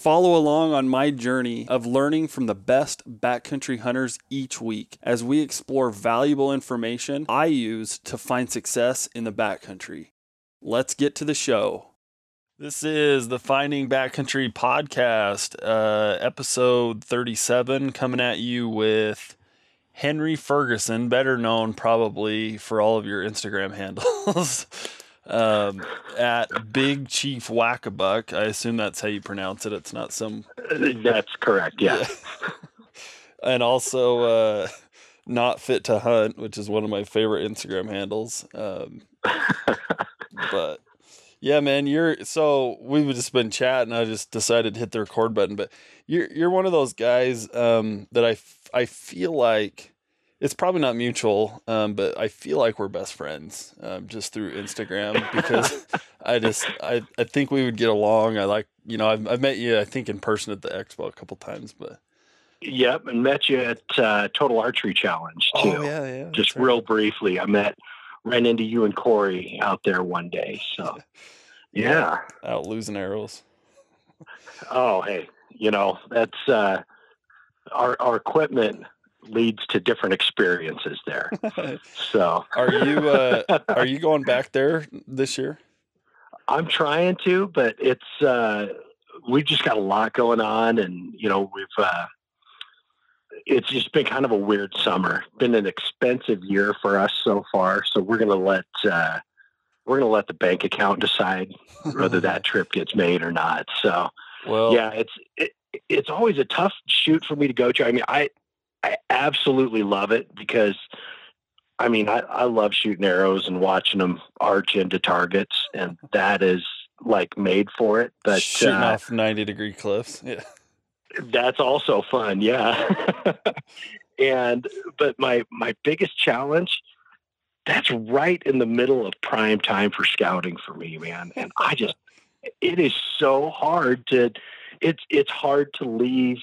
Follow along on my journey of learning from the best backcountry hunters each week as we explore valuable information I use to find success in the backcountry. Let's get to the show. This is the Finding Backcountry podcast, uh, episode 37, coming at you with Henry Ferguson, better known probably for all of your Instagram handles. Um, at Big Chief Wackabuck. I assume that's how you pronounce it. It's not some. That's correct. Yeah. yeah. and also, uh, not fit to hunt, which is one of my favorite Instagram handles. Um, but yeah, man, you're so we've just been chatting. I just decided to hit the record button, but you're you're one of those guys um, that I I feel like it's probably not mutual, um, but I feel like we're best friends um, just through Instagram because I just I, I think we would get along. I like you know I've, I've met you I think in person at the expo a couple times, but yep, and met you at uh, Total Archery Challenge too. Oh yeah, yeah. Just right. real briefly, I met ran into you and Corey out there one day. So yeah, out losing arrows. Oh hey, you know that's uh, our our equipment leads to different experiences there. so, are you uh, are you going back there this year? I'm trying to, but it's uh, we've just got a lot going on, and you know we've uh, it's just been kind of a weird summer. Been an expensive year for us so far, so we're gonna let uh, we're gonna let the bank account decide whether that trip gets made or not. So, well, yeah, it's it, it's always a tough shoot for me to go to. I mean, I I absolutely love it because I mean, I, I love shooting arrows and watching them arch into targets, and that is like made for it. But shooting uh, off ninety degree cliffs, yeah, that's also fun. Yeah, and but my my biggest challenge that's right in the middle of prime time for scouting for me, man. And I just it is so hard to it's it's hard to leave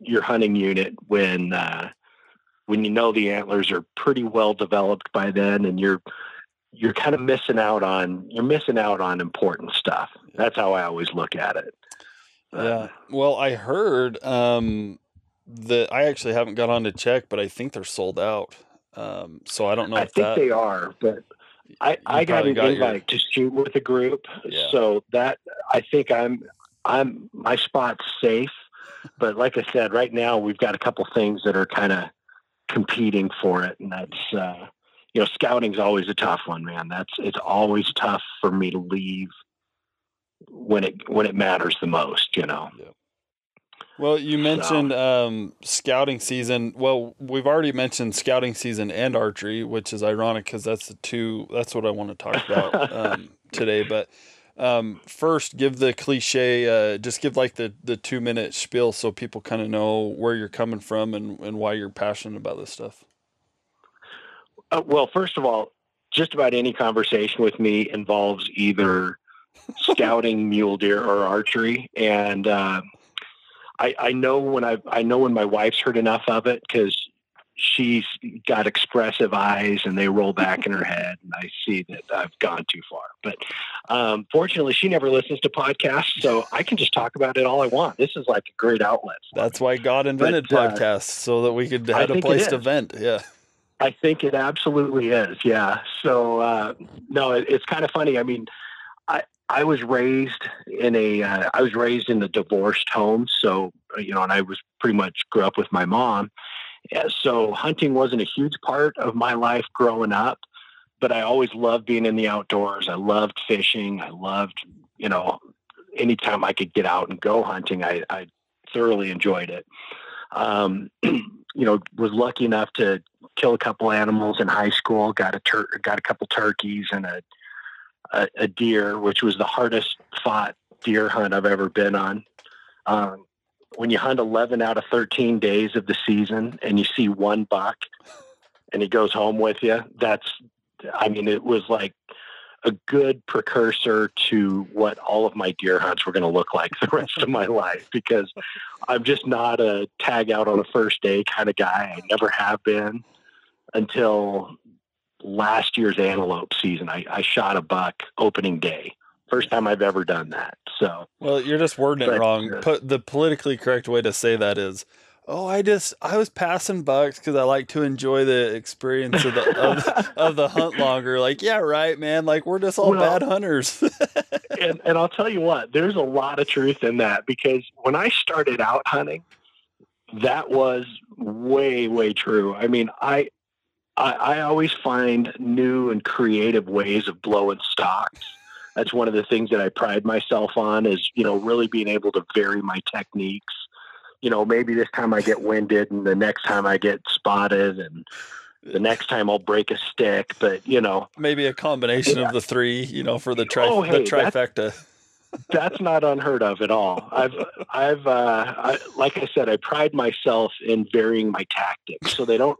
your hunting unit when uh, when you know the antlers are pretty well developed by then, and you're you're kind of missing out on you're missing out on important stuff. That's how I always look at it. Yeah. Well, I heard um, that I actually haven't got on to check, but I think they're sold out. Um, so I don't know. I think that, they are, but I, I got an got invite your... to shoot with a group, yeah. so that I think I'm I'm my spot's safe but like I said, right now we've got a couple things that are kind of competing for it, and that's uh, you know, scouting's always a tough one, man. That's it's always tough for me to leave when it when it matters the most, you know. Yeah. Well, you mentioned so. um, scouting season. Well, we've already mentioned scouting season and archery, which is ironic because that's the two. That's what I want to talk about um, today. But um, first, give the cliche, uh, just give like the, the two minute spiel so people kind of know where you're coming from and, and why you're passionate about this stuff. Uh, well, first of all, just about any conversation with me involves either scouting mule deer or archery. And, uh, I, I know when I I know when my wife's heard enough of it because she's got expressive eyes and they roll back in her head and I see that I've gone too far. But um, fortunately, she never listens to podcasts, so I can just talk about it all I want. This is like a great outlet. That's why God invented but, uh, podcasts so that we could have a place to vent. Yeah. I think it absolutely is. Yeah. So uh, no, it, it's kind of funny. I mean, I I was raised in a uh, I was raised in a divorced home, so you know, and I was pretty much grew up with my mom so hunting wasn't a huge part of my life growing up, but I always loved being in the outdoors. I loved fishing. I loved, you know, anytime I could get out and go hunting, I, I thoroughly enjoyed it. Um, you know, was lucky enough to kill a couple animals in high school. Got a tur- got a couple turkeys and a, a, a deer, which was the hardest fought deer hunt I've ever been on. Um, when you hunt 11 out of 13 days of the season and you see one buck and he goes home with you. That's, I mean, it was like a good precursor to what all of my deer hunts were going to look like the rest of my life because I'm just not a tag out on a first day kind of guy. I never have been until last year's antelope season. I, I shot a buck opening day. First time I've ever done that. So, well, you're just wording But, it wrong. uh, Put the politically correct way to say that is, oh, I just I was passing bucks because I like to enjoy the experience of the of, of the hunt longer. Like, yeah, right, man. Like we're just all Well- bad hunters. and, and I'll tell you what, there's a lot of truth in that because when I started out hunting, that was way, way true. I mean, I, I, I always find new and creative ways of blowing stocks. That's one of the things that I pride myself on is, you know, really being able to vary my techniques. You know, maybe this time I get winded and the next time I get spotted and the next time I'll break a stick, but you know, Maybe a combination Yeah. of the three, you know, for the tri- Oh, hey, the trifecta. that's not unheard of at all. I've, I've, uh, I, like I said, I pride myself in varying my tactics, so they don't.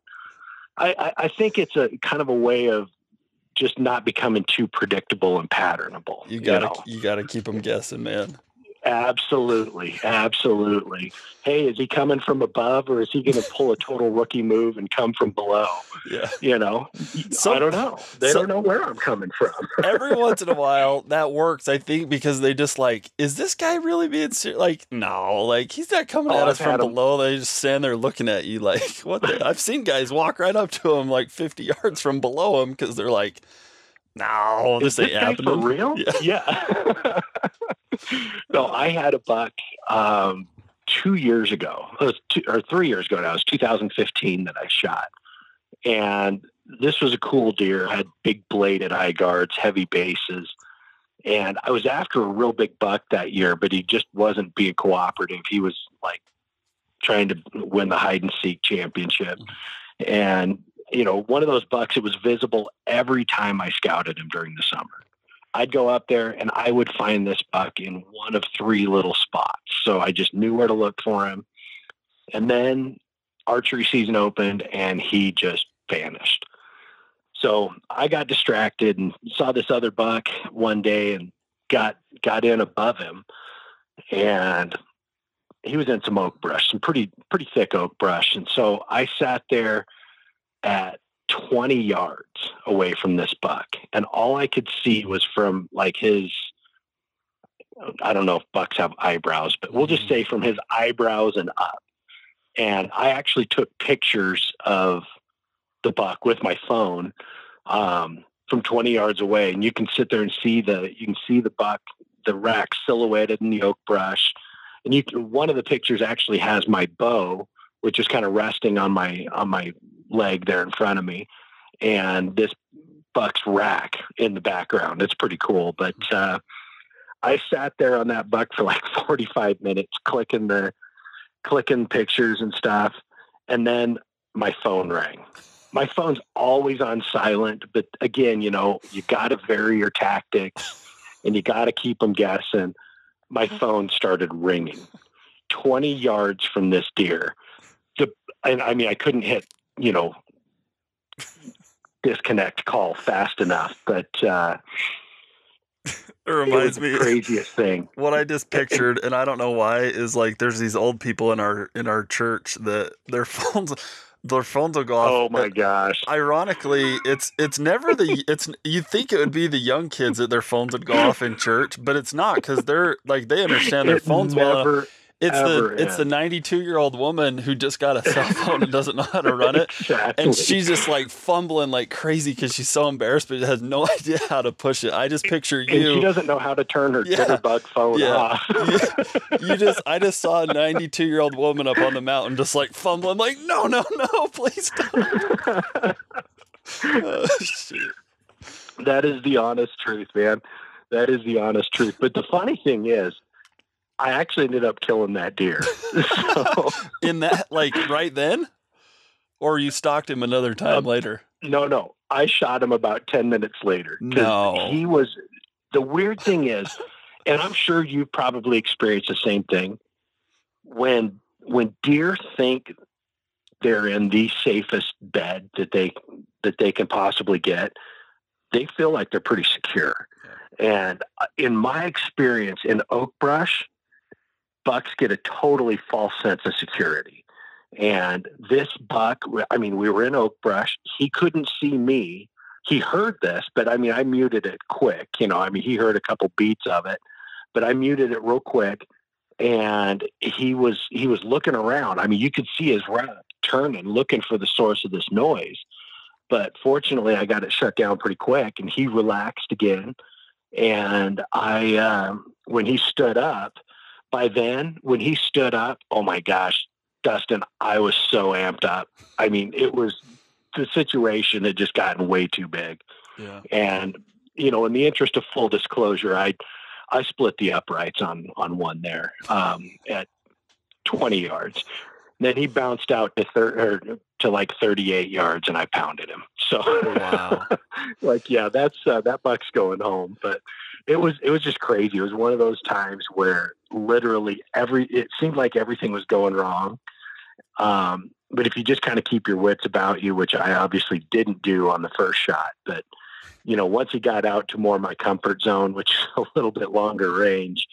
I, I, I think it's a kind of a way of just not becoming too predictable and patternable. You gotta know? you gotta keep them guessing, man. Absolutely, absolutely. Hey, is he coming from above, or is he going to pull a total rookie move and come from below? Yeah. You know, So- I don't know. They so- don't know where I'm coming from. Every once in a while, that works. I think because they just like, is this guy really being serious? Like, no, like he's not coming Oh, at I've us from had 'em. below. They just stand there looking at you like, what? The? I've seen guys walk right up to him like 50 yards from below him because they're like, no, Is this this ain't for happening. real? Yeah. no, I had a buck um, two years ago, it was two, or three years ago now. It was 2015 that I shot, and this was a cool deer. Had big bladed eye guards, heavy bases, and I was after a real big buck that year, but he just wasn't being cooperative. He was like trying to win the hide and seek championship, and you know, one of those bucks. It was visible every time I scouted him during the summer. I'd go up there and I would find this buck in one of three little spots. So I just knew where to look for him. And then archery season opened and he just vanished. So I got distracted and saw this other buck one day and got got in above him. And he was in some oak brush, some pretty pretty thick oak brush. And so I sat there at 20 yards away from this buck. And all i could see was from like his i don't know if bucks have eyebrows but we'll just say from his eyebrows and up. And i actually took pictures of the buck with my phone um, from 20 yards away. And you can sit there and see the you can see the buck the rack silhouetted in the oak brush. And you can, one of the pictures actually has my bow which is kind of resting on my on my leg there in front of me. And this buck's rack in the background it's pretty cool. But uh i sat there on that buck for like 45 minutes clicking the clicking pictures and stuff. And then my phone rang. My phone's always on silent but again you know you got to vary your tactics and you got to keep them guessing. My phone started ringing 20 yards from this deer and i mean i couldn't hit you know disconnect call fast enough but uh It it reminds the me. craziest thing what I just pictured, and I don't know why, is like there's these old people in our in our church that their phones their phones will go off. oh my gosh Ironically, it's it's never the it's you'd think it would be the young kids that their phones would go off in church, but it's not because they're like they understand their It phones well. It's the ever it's the 92 year old woman who just got a cell phone and doesn't know how to run it. exactly. And she's just like fumbling like crazy because she's so embarrassed, but has no idea how to push it. I just picture you. and she doesn't know how to turn her Yeah. jitterbug phone Yeah. off. You just, I just saw a 92 year old woman up on the mountain, just like fumbling, like, no, no, no, please don't. Oh, that is the honest truth, man. That is the honest truth. But the funny thing is, I actually ended up killing that deer. so, In that, like, right then? Or you stalked him another time Um, later? no, no, I shot him about 10 minutes later. No. He was, the weird thing is, and I'm sure you probably experienced the same thing when, when deer think they're in the safest bed that they that they can possibly get, they feel like they're pretty secure. And uh, in my experience in oak brush, bucks get a totally false sense of security. And this buck, I mean, we were in oak brush. He couldn't see me. He heard this, but I mean, I muted it quick. You know, I mean, he heard a couple beats of it, but I muted it real quick. And he was he was looking around. I mean, you could see his rack turning, looking for the source of this noise. But fortunately, I got it shut down pretty quick, and he relaxed again. And I, um, when he stood up, by then, when he stood up, oh my gosh, Dustin, I was so amped up. I mean, it was the situation had just gotten way too big. Yeah. And you know, in the interest of full disclosure, I I split the uprights on on one there um, at 20 yards. then he bounced out to thir- to like 38 yards, and I pounded him. So, wow. like, yeah, that's uh, that buck's going home. But it was it was just crazy. It was one of those times where literally every it seemed like everything was going wrong. Um, but if you just kind of keep your wits about you, which I obviously didn't do on the first shot, but you know, once he got out to more my comfort zone, which is a little bit longer range,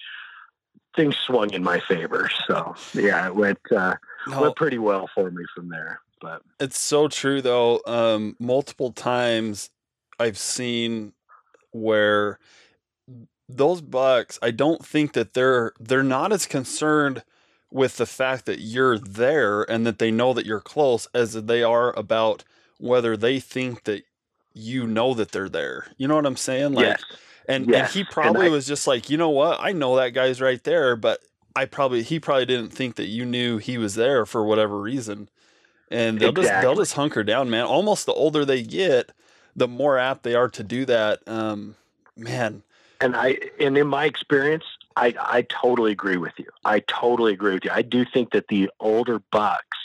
things swung in my favor. So yeah, it went uh, no, went pretty well for me from there. But it's so true though. Um, multiple times I've seen where those bucks, I don't think that they're they're not as concerned with the fact that you're there and that they know that you're close as they are about whether they think that you know that they're there. You know what I'm saying? Like yes. and yes. and he probably and I, was just like, "You know what? I know that guy's right there, but I probably he probably didn't think that you knew he was there for whatever reason." And they'll exactly. just they'll just hunker down, man. Almost the older they get, the more apt they are to do that. Um, man, and I and in my experience, I I totally agree with you. I totally agree with you. I do think that the older bucks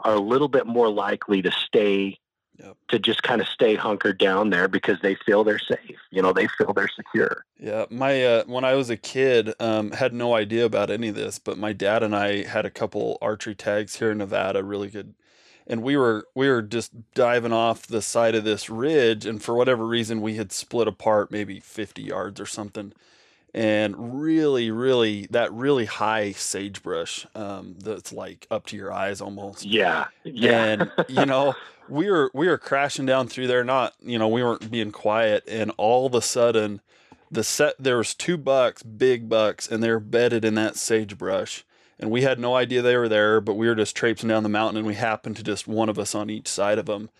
are a little bit more likely to stay yep. to just kind of stay hunkered down there because they feel they're safe. You know, they feel they're secure. Yeah, my uh, when I was a kid, um, had no idea about any of this, but my dad and I had a couple archery tags here in Nevada, really good and we were we were just diving off the side of this ridge and for whatever reason we had split apart maybe 50 yards or something. And really really that really high sagebrush um, that's like up to your eyes almost. Yeah yeah. And you know we were we were crashing down through there not you know we weren't being quiet and all of a sudden the set there was two bucks big bucks and they're bedded in that sagebrush and we had no idea they were there, but we were just traipsing down the mountain, and we happened to just one of us on each side of them.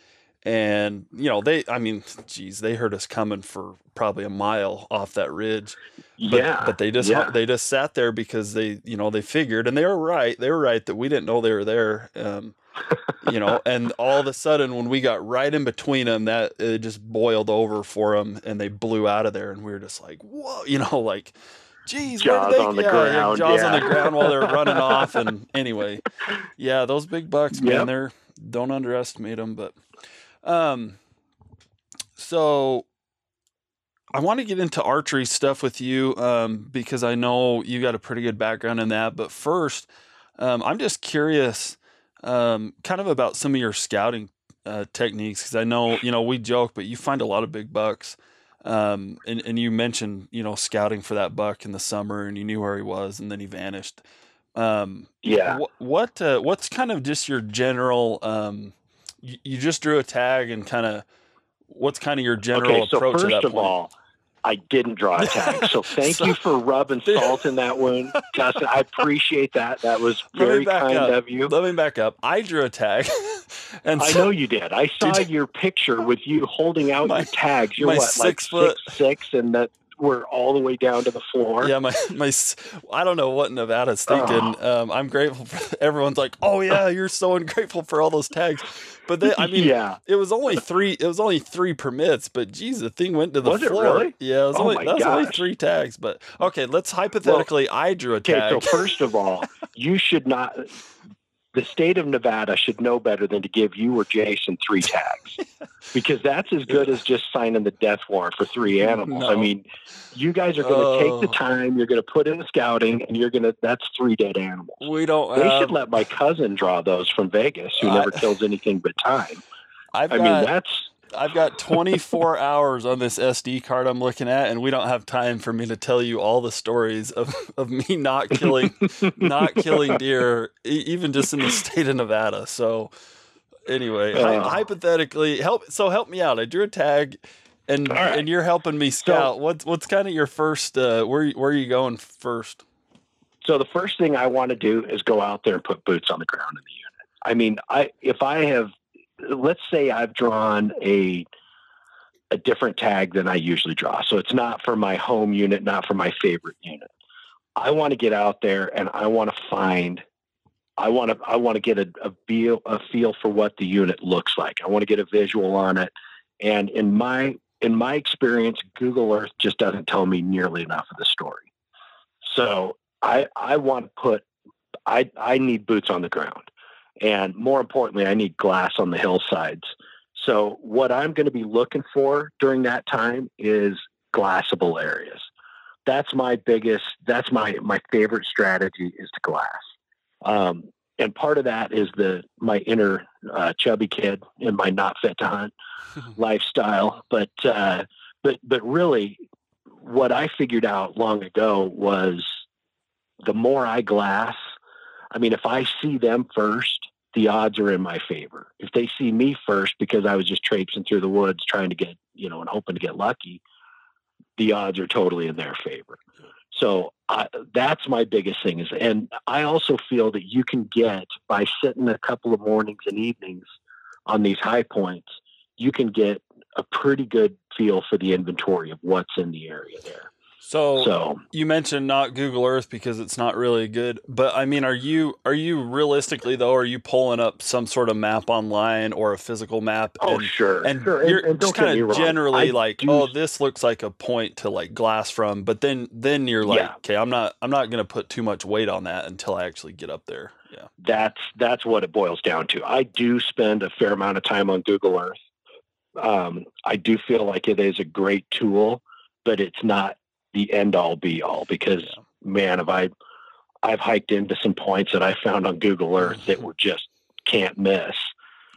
And you know, they, I mean, geez, they heard us coming for probably a mile off that ridge. But, yeah, but they just yeah. they just sat there because they, you know, they figured, and they were right. They were right that we didn't know they were there. Um, you know, and all of a sudden, when we got right in between them, that it just boiled over for them, and they blew out of there, and we were just like, whoa, you know, like Jeez, jaws they, on the yeah, ground, jaws yeah. on the ground while they're running off. And anyway, yeah, those big bucks, man, yep. they're don't underestimate them. But, um, so I want to get into archery stuff with you, um, because I know you got a pretty good background in that. But first, um, I'm just curious, um, kind of about some of your scouting uh, techniques, because I know you know we joke, but you find a lot of big bucks. Um, and, and you mentioned, you know, scouting for that buck in the summer and you knew where he was and then he vanished. Um, yeah. Wh- what, uh, what's kind of just your general, um, you, you just drew a tag and kind of, what's kind of your general okay, so approach first at that of point? all, I didn't draw a tag. So thank so, you for rubbing salt in that wound, Dustin. I appreciate that. That was very kind up. of you. Let me back up. I drew a tag. and I know you did. I saw did your picture with you holding out my, your tags. You're what, six like foot, six six, and that we're all the way down to the floor. Yeah, my my I don't know what Nevada's thinking. Oh. Um, I'm grateful for everyone's like, "Oh yeah, you're so ungrateful for all those tags." But they, I mean, yeah, it was only three. It was only three permits, but geez, the thing went to the was floor. Really? Yeah, it was oh only that was only three tags. But okay, let's hypothetically, well, I drew a okay, tag. So first of all, you should not the state of Nevada should know better than to give you or Jason three tags because that's as good as just signing the death warrant for three animals. No. I mean, you guys are going to oh. take the oh. time, you're going to put in the scouting, and you're going to, that's three dead animals. We don't, they should let my cousin draw those from Vegas who never kills anything but time. I've I got, mean, that's, I've got 24 hours on this SD card I'm looking at, and we don't have time for me to tell you all the stories of, of me not killing not killing deer, even just in the state of Nevada. So, anyway, uh, hypothetically, help. So help me out. I drew a tag, and right. and you're helping me scout. So, what's what's kind of your first? Uh, where where are you going first? So the first thing I want to do is go out there and put boots on the ground in the unit. I mean, I if I have let's say I've drawn a a different tag than I usually draw. So it's not for my home unit, not for my favorite unit. I want to get out there and I want to find I want to I want to get a, a feel a feel for what the unit looks like. I want to get a visual on it. And in my in my experience, Google Earth just doesn't tell me nearly enough of the story. So I I want to put I I need boots on the ground. And more importantly, I need glass on the hillsides. So what I'm going to be looking for during that time is glassable areas. That's my biggest, that's my, my favorite strategy is to glass. Um, and part of that is the, my inner uh, chubby kid and my not fit to hunt lifestyle. But, uh, but, but really what I figured out long ago was the more I glass, I mean, if I see them first, the odds are in my favor. If they see me first because I was just traipsing through the woods trying to get, you know, and hoping to get lucky, the odds are totally in their favor. So uh, that's my biggest thing is, and I also feel that you can get by sitting a couple of mornings and evenings on these high points, you can get a pretty good feel for the inventory of what's in the area there. So, so, you mentioned not Google Earth because it's not really good, but I mean, are you are you realistically though? Are you pulling up some sort of map online or a physical map? Oh, and, sure, and sure. you're and, and just kind of generally like, do... oh, this looks like a point to like glass from, but then then you're like, yeah. okay, I'm not I'm not going to put too much weight on that until I actually get up there. Yeah, that's that's what it boils down to. I do spend a fair amount of time on Google Earth. Um, I do feel like it is a great tool, but it's not the end all be all because yeah. man, if I I've hiked into some points that I found on Google Earth that were just can't miss.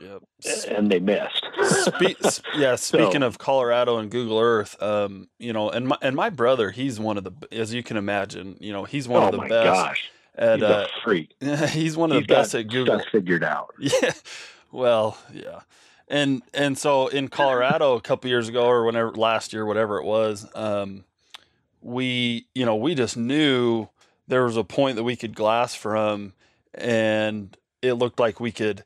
Yep. And they missed. Spe- yeah. Speaking so, of Colorado and Google Earth, um, you know, and my and my brother, he's one of the, as you can imagine, you know, he's one oh of the best. Gosh. At, he's uh, a freak. he's one of he's the best at Google. figured out. Yeah. Well, yeah. And and so in Colorado a couple years ago or whenever last year, whatever it was, um, we, you know, we just knew there was a point that we could glass from and it looked like we could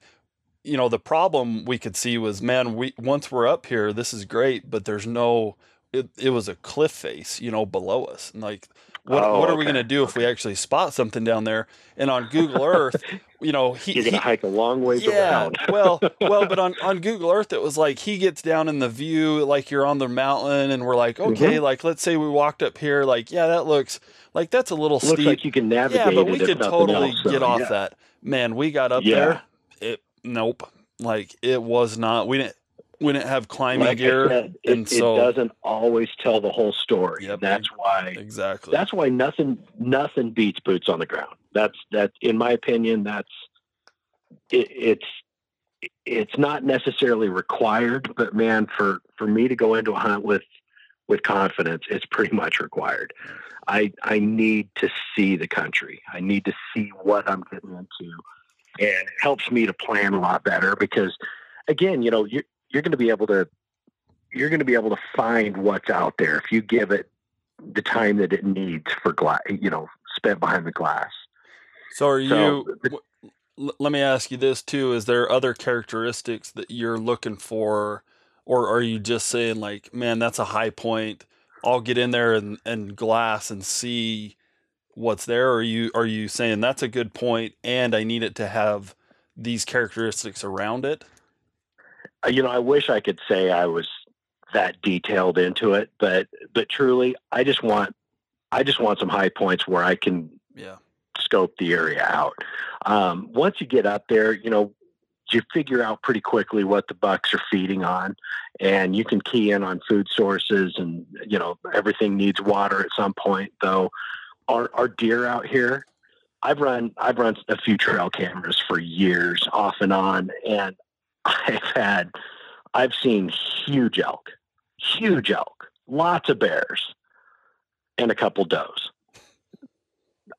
you know the problem we could see was man we once we're up here this is great but there's no it, it was a cliff face you know below us. And like what, oh, what are okay. we going to do if we actually spot something down there? And on google earth you know he, you're going to hike a long ways yeah around. well well but on, on google earth it was like he gets down in the view like you're on the mountain and we're like okay mm-hmm. like let's say we walked up here like yeah that looks like that's a little looks steep like you can navigate yeah but we could totally else, so, get off yeah. that man we got up yeah. there it nope like it was not we didn't we didn't have climbing like gear, said, it, and so it doesn't always tell the whole story. Yep, that's why exactly. That's why nothing nothing beats boots on the ground. That's that in my opinion. That's it, it's it's not necessarily required, but man, for for me to go into a hunt with with confidence, it's pretty much required. I I need to see the country. I need to see what I'm getting into, and it helps me to plan a lot better because, again, you know, you you're going to be able to you're going to be able to find what's out there if you give it the time that it needs for glass, you know, spent behind the glass. So are so, you? The, let me ask you this too: Is there other characteristics that you're looking for, or are you just saying like, man, that's a high point? I'll get in there and, and glass and see what's there. Or are you are you saying that's a good point, and I need it to have these characteristics around it? Uh, you know, I wish I could say I was that detailed into it, but but truly, I just want I just want some high points where I can yeah scope the area out. Um, once you get up there, you know, you figure out pretty quickly what the bucks are feeding on, and you can key in on food sources, and you know everything needs water at some point. Though our our deer out here, I've run I've run a few trail cameras for years, off and on, and I've had I've seen huge elk, huge elk, lots of bears, and a couple does.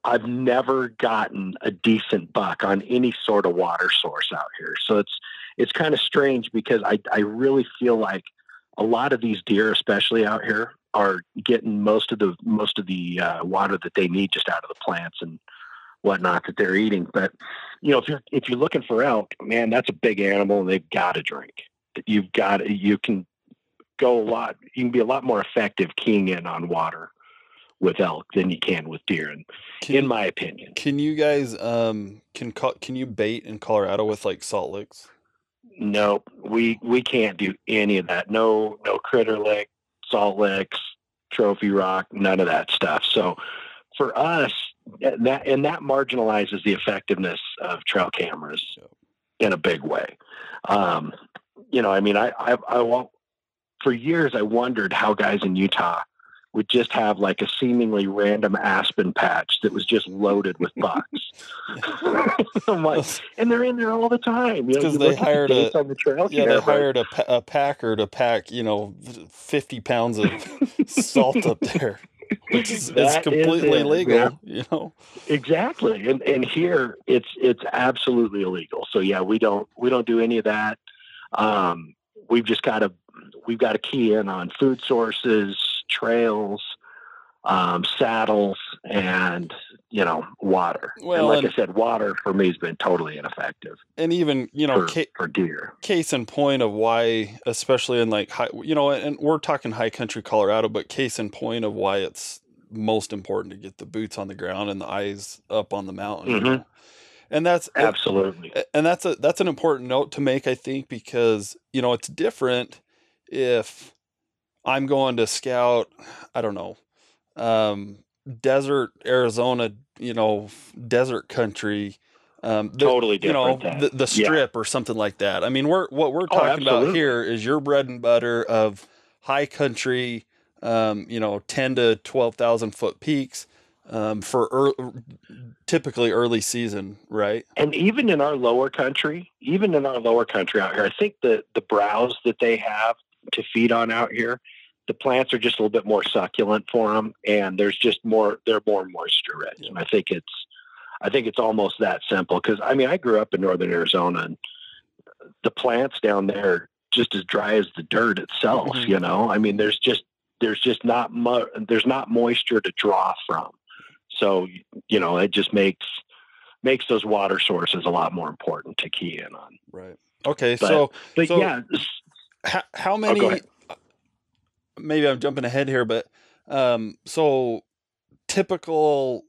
I've never gotten a decent buck on any sort of water source out here. So it's it's kind of strange because I I really feel like a lot of these deer, especially out here, are getting most of the most of the uh, water that they need just out of the plants and whatnot that they're eating. But you know, if you're if you're looking for elk, man, that's a big animal, and they've got to drink. You've got you can go a lot. You can be a lot more effective keying in on water with elk than you can with deer, and Can, in my opinion. can you guys um can can you bait in Colorado with like salt licks? No, we we can't do any of that. No, no critter lick, salt licks, trophy rock, none of that stuff. So for us, that and that marginalizes the effectiveness of trail cameras in a big way. Um, you know, I mean, I I, I won't, for years I wondered how guys in Utah would just have like a seemingly random aspen patch that was just loaded with bucks. Like, and they're in there all the time. You know, 'Cause you they at the hired a- on the trail Yeah, they hired a, a packer to pack, you know, 50 pounds of salt up there, which is, is is completely it, legal, man. you know. Exactly, and and here it's it's absolutely illegal. So yeah, we don't we don't do any of that. Um, we've just got to we've got to key in on food sources, trails, um, saddles, and you know water. Well, and like and- I said, water for me has been totally ineffective And even, you know, for, ca- for deer. case in point of why, especially in like high, you know, and we're talking high country Colorado, but case in point of why it's most important to get the boots on the ground and the eyes up on the mountain. you Mhm. know? And that's Absolutely. And that's a that's an important note to make i think because you know it's different if i'm going to scout i don't know um desert arizona you know desert country um the, Totally you know the, the Yeah. strip or something like that. I mean we're what we're Oh, talking about here is your bread and butter of high country um you know 10 to 12,000 foot peaks um for ear typically early season right? And even in our lower country, even in our lower country out here, I think the the browse that they have to feed on out here, the plants are just a little bit more succulent for them, and there's just more they're more moisture rich, and I think it's I think it's almost that simple because I mean I grew up in northern Arizona, and the plants down there just as dry as the dirt itself. Mhm. You know, I mean there's just there's just not mu- there's not moisture to draw from, so you know it just makes makes those water sources a lot more important to key in on. Right. Okay. But- so, But So- yeah, how, how Oh, many? ahead. Maybe I'm jumping ahead here, but um, so typical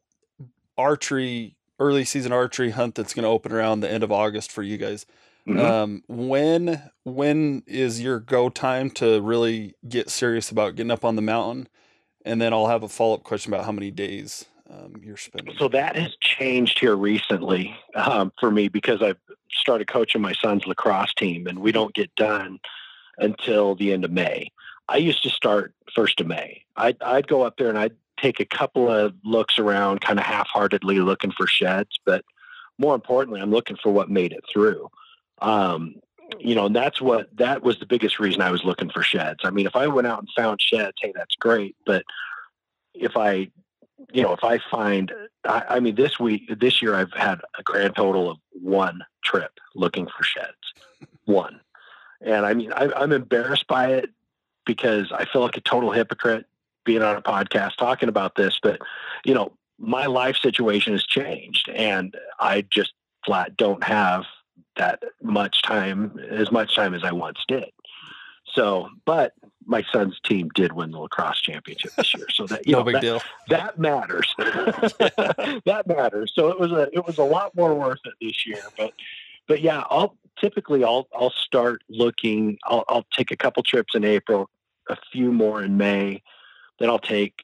archery, early season archery hunt that's going to open around the end of August for you guys. mhm. Um, when when is your go time to really get serious about getting up on the mountain? And then I'll have a follow up question about how many days um, you're spending. so that has changed here recently um, for me because I've started coaching my son's lacrosse team, and we don't get done until the end of May. I used to start first of May. I'd, I'd go up there and I'd take a couple of looks around, kind of half-heartedly looking for sheds, but more importantly, I'm looking for what made it through. Um, you know, and that's what that was the biggest reason I was looking for sheds. I mean, if I went out and found sheds, hey, that's great. But if I, you know, if I find, I, I mean, this week, this year, I've had a grand total of one trip looking for sheds, one. And I mean, I, I'm embarrassed by it because I feel like a total hypocrite being on a podcast talking about this. But you know, my life situation has changed, and I just flat don't have that much time, as much time as I once did. So, but my son's team did win the lacrosse championship this year, so that you no know big that, deal. that matters. that matters. So it was a it was a lot more worth it this year. But but yeah, I'll typically I'll I'll start looking. I'll I'll take a couple trips in April, a few more in May, then I'll take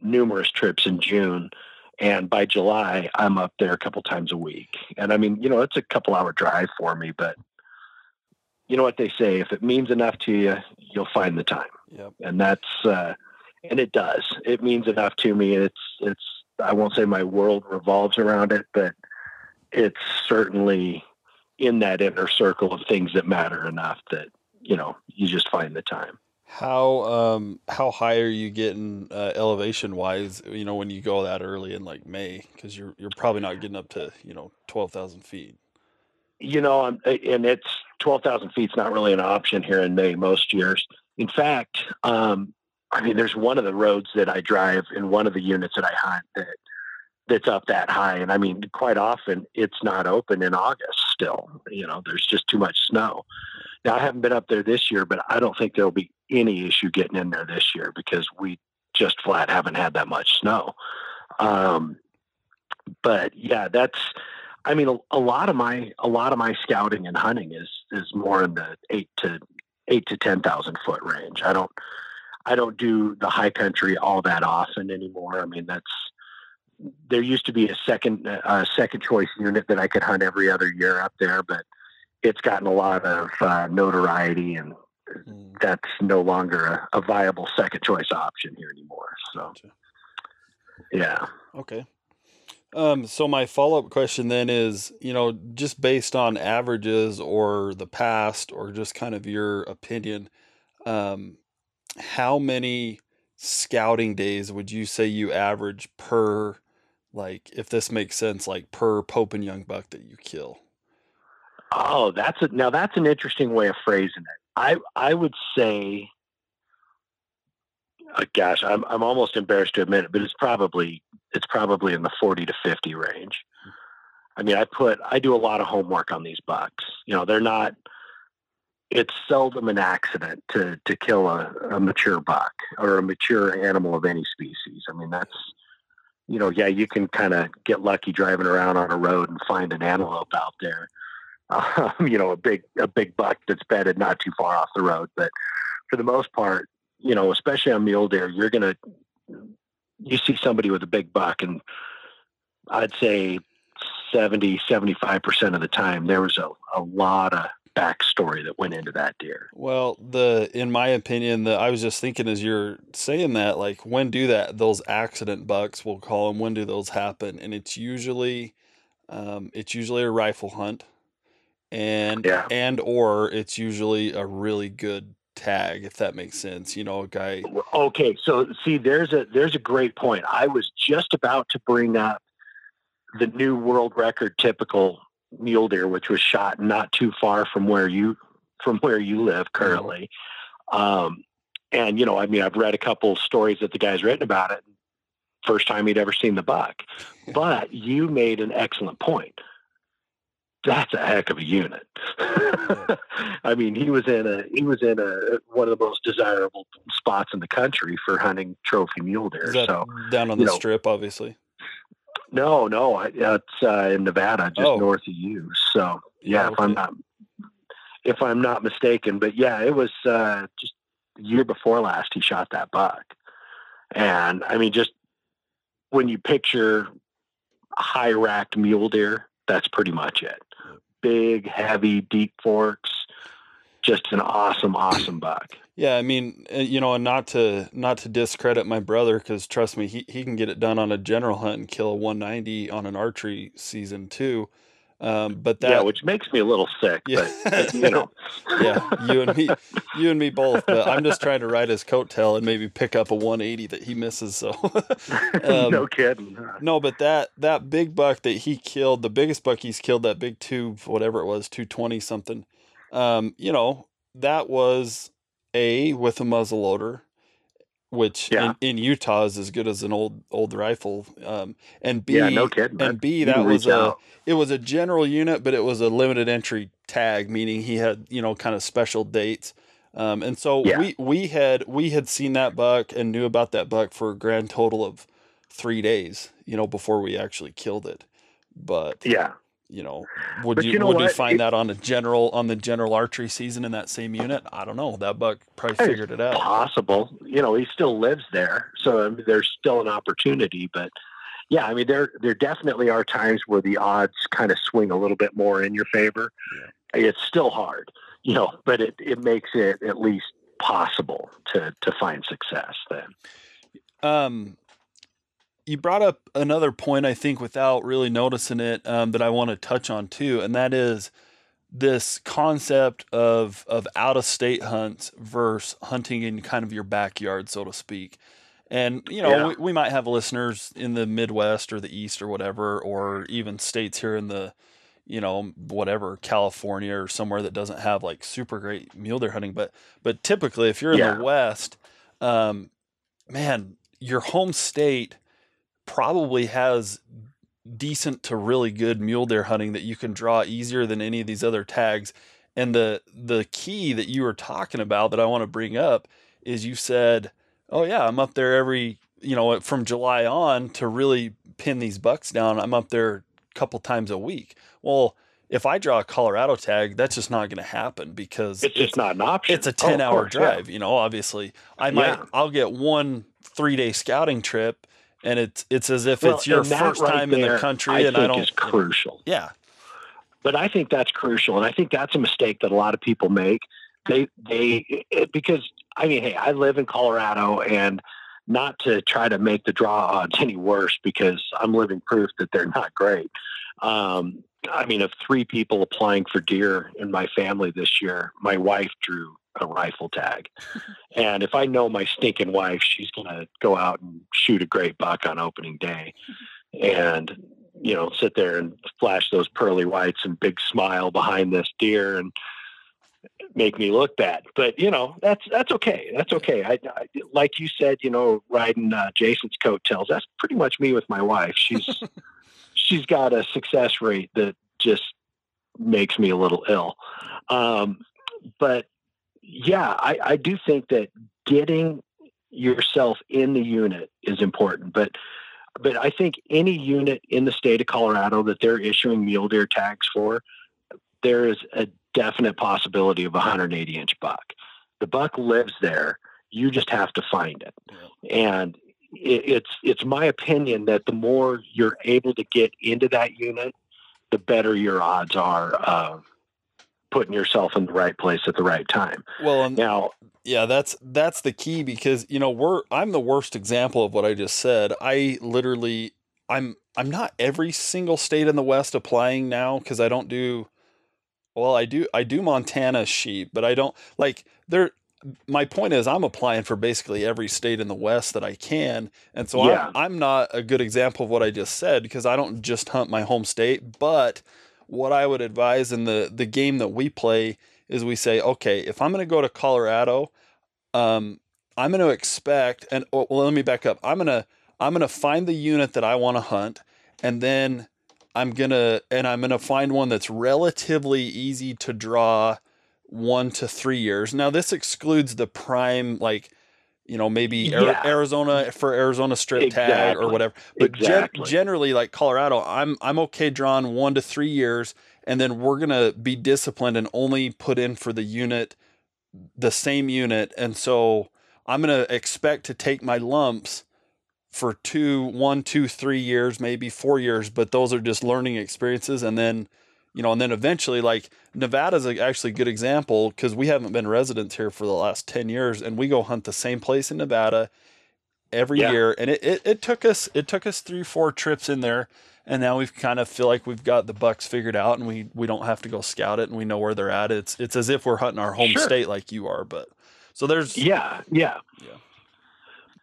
numerous trips in June, And by July, I'm up there a couple times a week. And I mean, you know, it's a couple hour drive for me, but you know what they say if it means enough to you, you'll find the time. Yep. And that's, uh, and it does. It means enough to me. It's, it's, I won't say my world revolves around it, but it's certainly in that inner circle of things that matter enough that, you know, you just find the time. How um how high are you getting uh, elevation wise? You know when you go that early in like May, because you're you're probably not getting up to you know twelve thousand feet. You know, and it's twelve thousand feet's not really an option here in May most years. In fact, um, I mean, there's one of the roads that I drive in one of the units that I hunt that that's up that high, and I mean, quite often it's not open in August. Still, you know, there's just too much snow. Now, I haven't been up there this year, but I don't think there'll be any issue getting in there this year because we just flat haven't had that much snow. Um, but yeah, that's. I mean, a, a, lot of my a lot of my scouting and hunting is is more in the eight to eight to ten thousand foot range. I don't I don't do the high country all that often anymore. I mean, that's there used to be a second a second choice unit that I could hunt every other year up there, but it's gotten a lot of uh, notoriety and. That's no longer a, a, viable second choice option here anymore. So, yeah. Okay. Um, so my follow up question then is, you know, just based on averages or the past or just kind of your opinion, um, how many scouting days would you say you average per, like, if this makes sense, like per Pope and Young buck that you kill? Oh, that's a, now that's an interesting way of phrasing it. I I would say, uh, gosh, I'm I'm almost embarrassed to admit it, but it's probably it's probably in the forty to fifty range. I mean, I put I do a lot of homework on these bucks. You know, they're not. It's seldom an accident to to kill a, a mature buck or a mature animal of any species. I mean, that's you know, yeah, you can kind of get lucky driving around on a road and find an antelope out there um, you know, a big a big buck that's bedded not too far off the road. But for the most part, you know, especially on mule deer, you're gonna you see somebody with a big buck, and I'd say 70, 75 percent of the time there was a, a lot of backstory that went into that deer. Well, the in my opinion, the I was just thinking as you're saying that, like when do that those accident bucks, we'll call them, when do those happen? And it's usually um, it's usually a rifle hunt and yeah. and or it's usually a really good tag if that makes sense you know a guy okay so see there's a there's a great point i was just about to bring up the new world record typical mule deer which was shot not too far from where you from where you live mm-hmm. currently um and you know i mean i've read a couple stories that the guy's written about it first time he'd ever seen the buck but you made an excellent point that's a heck of a unit. I mean, he was in a he was in a one of the most desirable spots in the country for hunting trophy mule deer. so down on the know, strip, obviously. No, no, it's uh, in Nevada, just oh. north of you. So yeah, okay. if I'm not if I'm not mistaken, but yeah, it was uh, just the year before last he shot that buck, and I mean, just when you picture high racked mule deer, that's pretty much it big, heavy, deep forks. Just an awesome, awesome buck. Yeah, I mean, uh, you know, and not to not to discredit my brother, because trust me, he he can get it done on a general hunt and kill a 190 on an archery season too. Um, but that, yeah, which makes me a little sick. Yeah. But you know, yeah, you and me, you and me both. But I'm just trying to ride his coattail and maybe pick up a 180 that he misses. So, um, no kidding. No, but that that big buck that he killed, the biggest buck he's killed, that big two, whatever it was, 220 something. Um, you know, that was a with a muzzle loader which yeah. in, in, Utah is as good as an old old rifle. Um, and B, yeah, no kidding. And B, that was a out. it was a general unit, but it was a limited entry tag, meaning he had you know kind of special dates. Um, and so yeah. we we had we had seen that buck and knew about that buck for a grand total of three days, you know, before we actually killed it. But yeah, you know, would you, you know would what? you find it, that on the general on the general archery season in that same unit? I don't know. That buck probably figured it out. Possible. You know, he still lives there, so I mean, there's still an opportunity. But yeah, I mean, there there definitely are times where the odds kind of swing a little bit more in your favor. Yeah. It's still hard, you know, but it, it makes it at least possible to to find success then. Um, you brought up another point, I think, without really noticing it, um, that I want to touch on too, and that is this concept of of out of state hunts versus hunting in kind of your backyard, so to speak. And you know, yeah. we, we might have listeners in the Midwest or the East or whatever, or even states here in the, you know, whatever California or somewhere that doesn't have like super great mule deer hunting. But but typically, if you're in yeah. the West, um, man, your home state probably has decent to really good mule deer hunting that you can draw easier than any of these other tags. And the the key that you were talking about that I want to bring up is you said oh yeah, I'm up there every you know from July on to really pin these bucks down. I'm up there a couple times a week. Well, if I draw a Colorado tag, that's just not going to happen because it's, it's, just not an option. It's a 10 oh, hour course, drive, yeah. you know, obviously. I might yeah. I'll get one 3-day scouting trip and it's it's as if well, it's your first right time there, in the country I and I don't is crucial. Yeah. But I think that's crucial and I think that's a mistake that a lot of people make. They they it, because I mean, hey, I live in Colorado and not to try to make the draw odds any worse because I'm living proof that they're not great. Um, I mean, of three people applying for deer in my family this year, my wife drew a rifle tag. and if I know my stinking wife, she's going to go out and shoot a great buck on opening day and, you know, sit there and flash those pearly whites and big smile behind this deer. And, make me look bad. But you know, that's that's okay. That's okay. I, I like you said, you know, riding uh, Jason's coattails. That's pretty much me with my wife. She's she's got a success rate that just makes me a little ill. Um, but yeah, I, I do think that getting yourself in the unit is important. But but I think any unit in the state of Colorado that they're issuing mule deer tags for, there is a definite possibility of a 180 inch buck. The buck lives there. You just have to find it. And it, it's it's my opinion that the more you're able to get into that unit, the better your odds are of putting yourself in the right place at the right time. Well, now, yeah, that's that's the key because you know we're I'm the worst example of what I just said. I literally I'm I'm not every single state in the West applying now because I don't do well, I do I do Montana sheep, but I don't like there my point is I'm applying for basically every state in the West that I can. And so yeah. I'm, I'm not a good example of what I just said because I don't just hunt my home state. But what I would advise in the, the game that we play is we say, okay, if I'm going to go to Colorado, um, I'm going to expect, and oh, well, let me back up. I'm going to, I'm going to find the unit that I want to hunt. And then I'm gonna and I'm gonna find one that's relatively easy to draw one to three years. Now this excludes the prime like you know maybe yeah. Arizona for Arizona strip exactly. tag or whatever. But exactly. gen- generally like Colorado, I'm I'm okay drawing one to three years, and then we're gonna be disciplined and only put in for the unit, the same unit, and so I'm gonna expect to take my lumps for two, one, two, three years, maybe four years, but those are just learning experiences. And then, you know, and then eventually, like Nevada's a actually a good example because we haven't been residents here for the last 10 years and we go hunt the same place in Nevada every yeah. year. And it, it, it took us, it took us three, four trips in there. And now we've kind of feel like we've got the bucks figured out and we, we don't have to go scout it and we know where they're at. It's, it's as if we're hunting our home sure. state like you are, but so there's, yeah, yeah. Yeah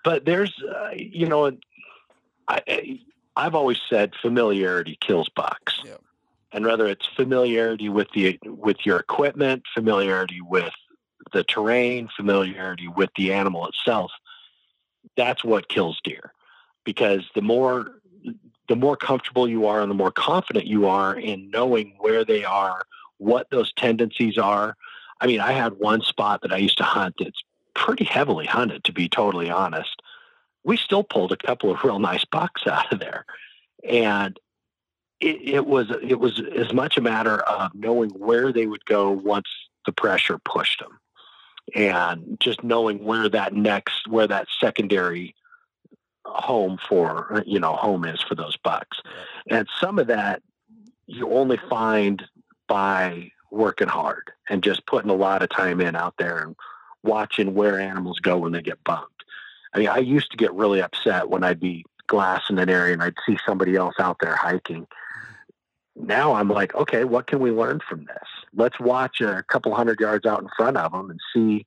but there's, uh, you know, I, I've always said familiarity kills bucks. Yeah. And whether it's familiarity with the with your equipment, familiarity with the terrain, familiarity with the animal itself, that's what kills deer. Because the more the more comfortable you are and the more confident you are in knowing where they are, what those tendencies are. I mean, I had one spot that I used to hunt that's pretty heavily hunted, to be totally honest. We still pulled a couple of real nice bucks out of there, and it, it was it was as much a matter of knowing where they would go once the pressure pushed them, and just knowing where that next where that secondary home for you know home is for those bucks. And some of that you only find by working hard and just putting a lot of time in out there and watching where animals go when they get bumped. I mean i used to get really upset when i'd be glassing an area and i'd see somebody else out there hiking now i'm like okay what can we learn from this? Let's watch a couple hundred yards out in front of them and see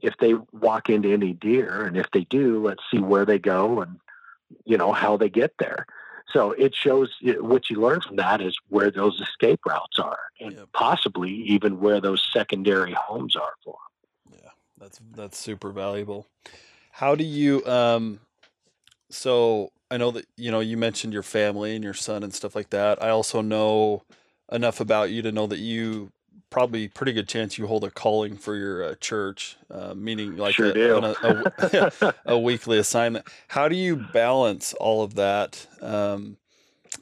if they walk into any deer. And if they do let's see where they go and you know how they get there. So it shows what you learn from that is where those escape routes are and possibly even where those secondary homes are for them yeah that's that's super valuable. How do you um so i know that you know you mentioned your family and your son and stuff like that i also know enough about you to know that you probably pretty good chance you hold a calling for your uh, church, uh, meaning like sure a, a, a, a, weekly assignment. How do you balance all of that? Um,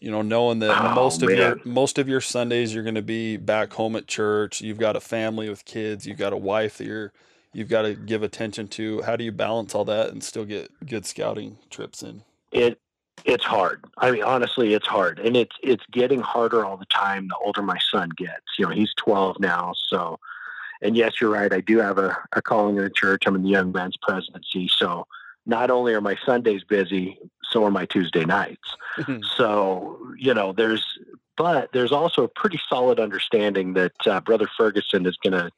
you know, knowing that oh, most of man. your most of your Sundays you're going to be back home at church. You've got a family with kids. You've got a wife that you're you've got to give attention to. How do you balance all that and still get good scouting trips in? It it's hard. I mean, honestly, it's hard, and it's it's getting harder all the time. The older my son gets, you know, he's 12 now. So, and yes, you're right. I do have a, a calling in the church. I'm in the young men's presidency. So, not only are my Sundays busy, so are my Tuesday nights. Mm-hmm. So, you know, there's, but there's also a pretty solid understanding that uh, Brother Ferguson is going to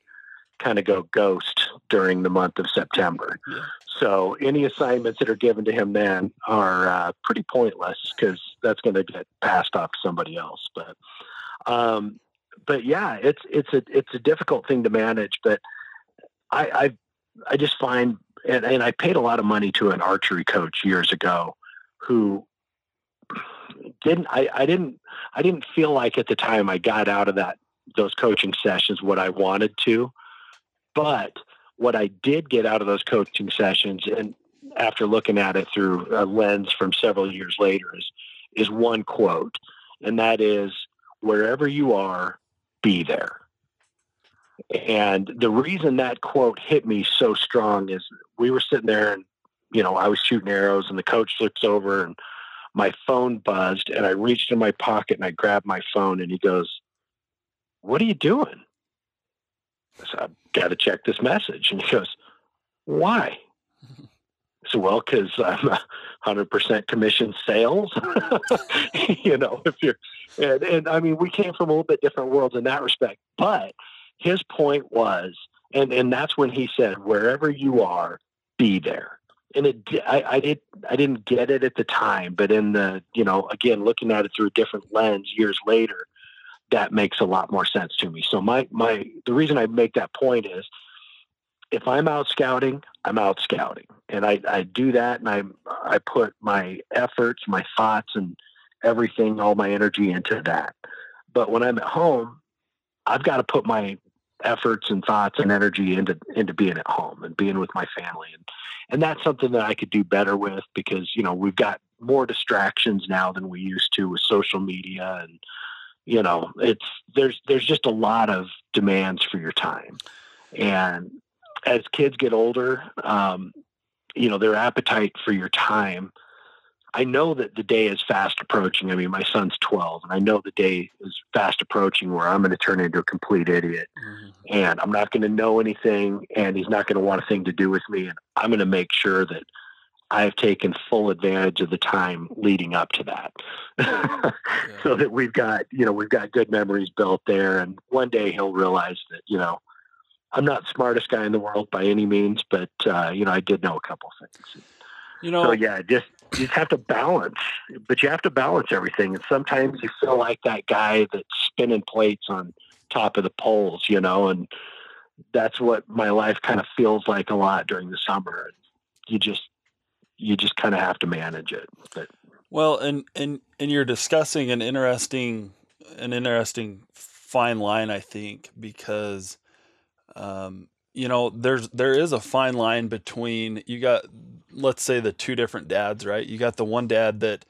kind of go ghost during the month of September. Yeah. So any assignments that are given to him then are uh, pretty pointless because that's going to get passed off to somebody else. But, um, but yeah, it's it's a it's a difficult thing to manage. But I I, I just find and, and I paid a lot of money to an archery coach years ago who didn't I, I didn't I didn't feel like at the time I got out of that those coaching sessions what I wanted to but what I did get out of those coaching sessions, and after looking at it through a lens from several years later, is is one quote, and that is, "Wherever you are, be there." And the reason that quote hit me so strong is we were sitting there, and you know, I was shooting arrows, and the coach looks over, and my phone buzzed, and I reached in my pocket and I grabbed my phone, and he goes, "What are you doing?" I said, I've got to check this message. And he goes, Why? Said, Well, because I'm a 100% commission sales. you know, if you're, and, and I mean, we came from a little bit different worlds in that respect. But his point was, and, and that's when he said, Wherever you are, be there. And it, I, I did, I didn't get it at the time, but in the, you know, again, looking at it through a different lens years later, that makes a lot more sense to me. So my my the reason I make that point is if I'm out scouting, I'm out scouting. And I, I do that and I I put my efforts, my thoughts and everything, all my energy into that. But when I'm at home, I've got to put my efforts and thoughts and energy into into being at home and being with my family and and that's something that I could do better with because you know we've got more distractions now than we used to with social media and you know it's there's there's just a lot of demands for your time. And as kids get older um, you know their appetite for your time i know that the day is fast approaching. I mean my son's 12 and i know the day is fast approaching where i'm going to turn into a complete idiot. Mm-hmm. and i'm not going to know anything and he's not going to want a thing to do with me and i'm going to make sure that I've taken full advantage of the time leading up to that, yeah. so that we've got you know we've got good memories built there, and one day he'll realize that you know I'm not the smartest guy in the world by any means, but uh, you know I did know a couple things. You know, so yeah, just you just have to balance, but you have to balance everything, and sometimes you feel like that guy that's spinning plates on top of the poles, you know, and that's what my life kind of feels like a lot during the summer. You just you just kind of have to manage it. But well, and and and you're discussing an interesting an interesting fine line, I think, because um, you know there's there is a fine line between you got let's say the two different dads, right? You got the one dad that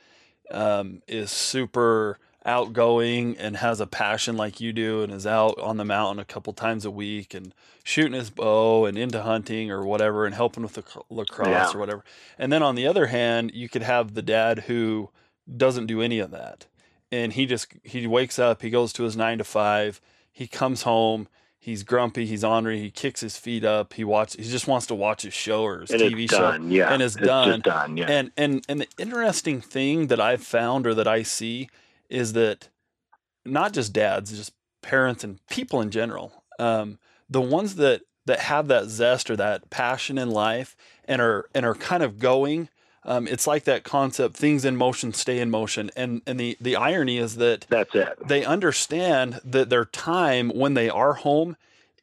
um, is super outgoing and has a passion like you do and is out on the mountain a couple times a week and shooting his bow and into hunting or whatever and helping with the lacrosse yeah. or whatever. And then on the other hand, you could have the dad who doesn't do any of that. And he just he wakes up, he goes to his 9 to 5, he comes home, he's grumpy, he's ornery, he kicks his feet up, he watch he just wants to watch his show or his and TV show done, yeah. and it's, it's done. done, yeah. And and and the interesting thing that I've found or that I see is that not just dads, just parents and people in general, um, the ones that that have that zest or that passion in life and are and are kind of going. Um, it's like that concept: things in motion stay in motion. And and the the irony is that that's it. They understand that their time when they are home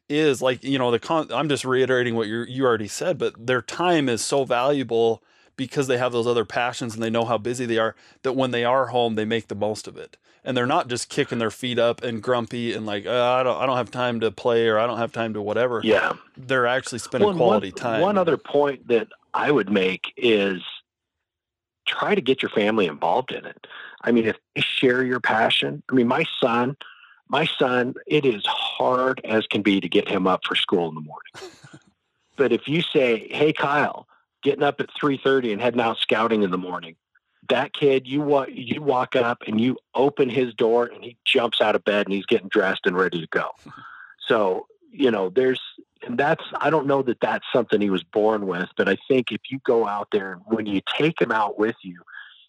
is like you know the con. I'm just reiterating what you you already said, but their time is so valuable because they have those other passions and they know how busy they are that when they are home they make the most of it and they're not just kicking their feet up and grumpy and like uh, I don't I don't have time to play or I don't have time to whatever. Yeah, they're actually spending well, quality one, time. One other point that I would make is try to get your family involved in it. I mean, if they share your passion. I mean, my son, my son, it is hard as can be to get him up for school in the morning. but if you say, "Hey, Kyle," getting up at 3.30 and heading out scouting in the morning. That kid you walk you walk up and you open his door and he jumps out of bed and he's getting dressed and ready to go. So you know there's and that's i don't know that that's something he was born with but i think if you go out there and when you take him out with you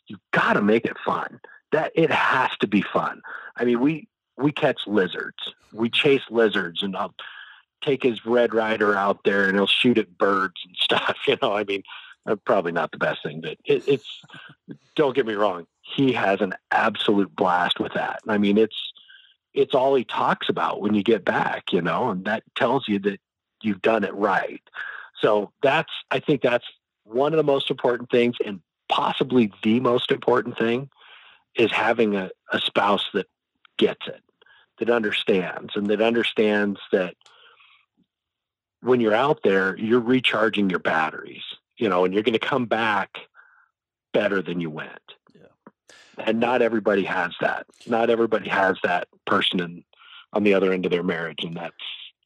you got to make it fun. That it has to be fun. I mean we we catch lizards. We chase lizards and I'll take his Red Ryder out there and he'll shoot at birds and stuff you know i mean uh, probably not the best thing, but it, it's don't get me wrong. He has an absolute blast with that. I mean, it's it's all he talks about when you get back, you know, and that tells you that you've done it right. So that's I think that's one of the most important things, and possibly the most important thing is having a, a spouse that gets it, that understands, and that understands that when you're out there, you're recharging your batteries you know, and you're going to come back better than you went. Yeah. And not everybody has that. Not everybody has that person in, on the other end of their marriage, and that's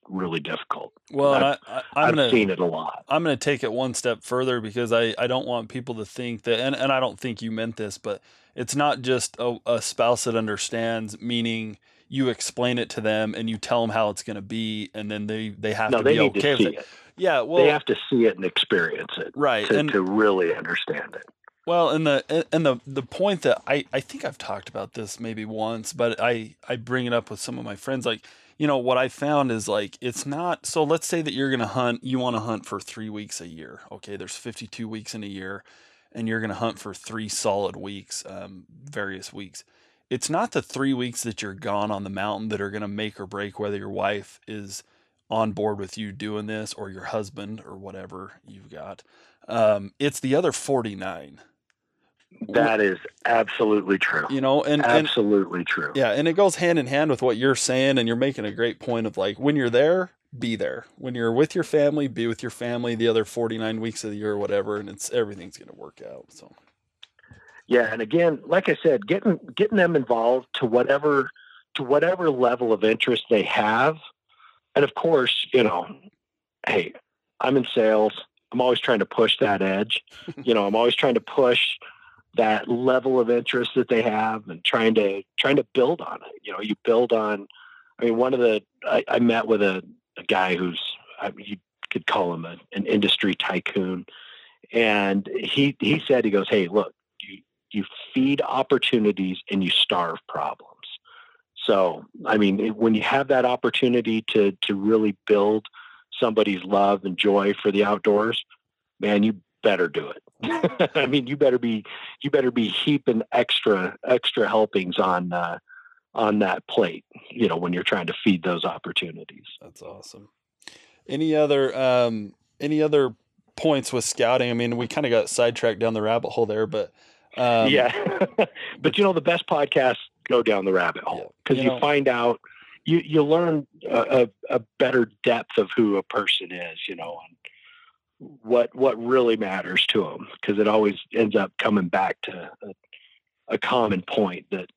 really difficult. Well, I've, I, I, have gonna, seen it a lot. I'm going to take it one step further because I, I don't want people to think that, and, and I don't think you meant this, but it's not just a, a spouse that understands, meaning you explain it to them and you tell them how it's going to be, and then they, they have no, to they be okay with it. it. Yeah, well, they have to see it and experience it, right, to, and, to really understand it. Well, and the and the the point that I I think I've talked about this maybe once, but I I bring it up with some of my friends. Like, you know, what I found is like it's not. So let's say that you're gonna hunt. You want to hunt for three weeks a year. Okay, there's 52 weeks in a year, and you're gonna hunt for three solid weeks, um, various weeks. It's not the three weeks that you're gone on the mountain that are gonna make or break whether your wife is on board with you doing this or your husband or whatever you've got. Um, it's the other 49. That is absolutely true. You know, and absolutely and, true. Yeah, and it goes hand in hand with what you're saying, and you're making a great point of like when you're there, be there. When you're with your family, be with your family the other 49 weeks of the year or whatever, and it's everything's going to work out. So. Yeah, and again, like I said, getting getting them involved to whatever to whatever level of interest they have and of course, you know, hey, I'm in sales. I'm always trying to push that edge. you know, I'm always trying to push that level of interest that they have and trying to trying to build on it. You know, you build on. I mean, one of the I, I met with a, a guy who's I mean, you could call him a, an industry tycoon, and he he said he goes, hey, look, you feed opportunities and you starve problems. So, I mean, when you have that opportunity to to really build somebody's love and joy for the outdoors, man, you better do it. I mean, you better be you better be heaping extra extra helpings on uh, on that plate. You know, when you're trying to feed those opportunities. That's awesome. Any other um, any other points with scouting? I mean, we kind of got sidetracked down the rabbit hole there, but um, yeah. but you know, the best podcasts go down the rabbit hole because you, you know, find out you you learn a, a, a, better depth of who a person is, you know, and what what really matters to them because it always ends up coming back to a, a, common point that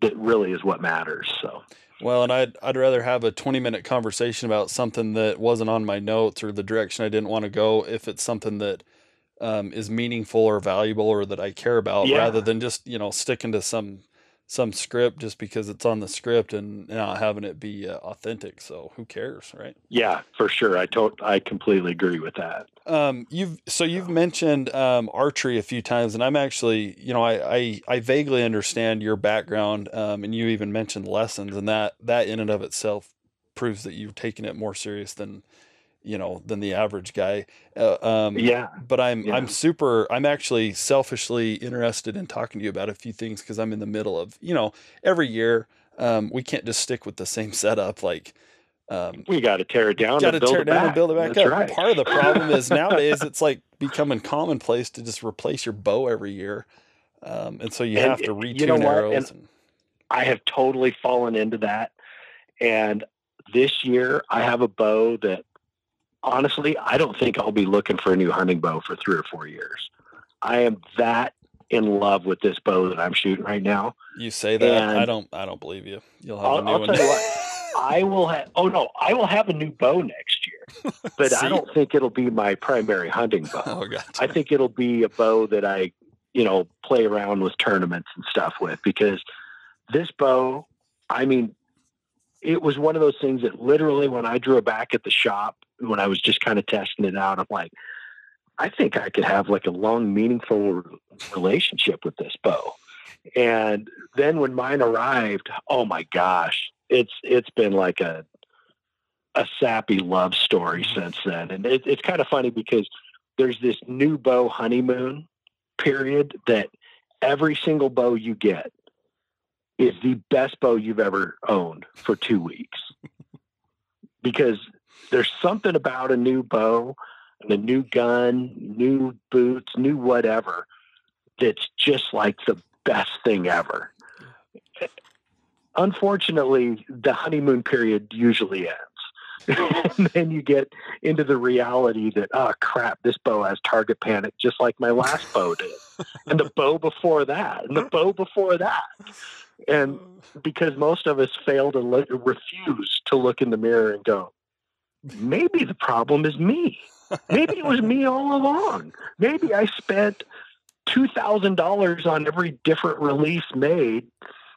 that really is what matters. So. Well, and I'd I'd rather have a 20 minute conversation about something that wasn't on my notes or the direction I didn't want to go if it's something that um, is meaningful or valuable or that I care about Yeah. rather than just, you know, sticking to some some script just because it's on the script and not having it be uh, authentic. So who cares, right? Yeah, for sure. I tot- I completely agree with that. Um, you've so you've mentioned um, archery a few times, and I'm actually, you know, I I, I vaguely understand your background, um, and you even mentioned lessons, and that that in and of itself proves that you've taken it more serious than, you know, than the average guy. Uh, um, Yeah. but I'm Yeah. I'm super I'm actually selfishly interested in talking to you about a few things because I'm in the middle of you know every year um, we can't just stick with the same setup like um, We got to tear it down got to and build tear it down back. and build it back That's up. Right. Part of the problem is nowadays it's like becoming commonplace to just replace your bow every year, um, and so you And have to retune you know arrows. And, I have totally fallen into that. And this year, I have a bow that honestly, I don't think I'll be looking for a new hunting bow for three or four years. I am that in love with this bow that I'm shooting right now. you say that I don't I don't believe you. You'll have a I'll, new I'll one. tell you what, I will have, oh no, I will have a new bow next year, but I don't think it'll be my primary hunting bow. oh god. I think it'll be a bow that I, you know, play around with tournaments and stuff with because this bow, I mean, it was one of those things that literally when I drew it back at the shop, when I was just kind of testing it out, I'm like, I think I could have like a long, meaningful relationship with this bow. And then when mine arrived, oh my gosh, it's it's been like a a sappy love story mm-hmm. since then. And it, it's kind of funny because there's this new bow honeymoon period that every single bow you get is the best bow you've ever owned for two weeks. because there's something about a new bow and a new gun, new boots, new whatever that's just like the best thing ever. Unfortunately, the honeymoon period usually ends. and then you get into the reality that, oh crap, this bow has target panic just like my last bow did. And the bow before that, and the bow before that. And uh. because most of us fail to look, refuse to look in the mirror and go, maybe the problem is me. Maybe it was me all along. Maybe I spent two thousand dollars on every different release made,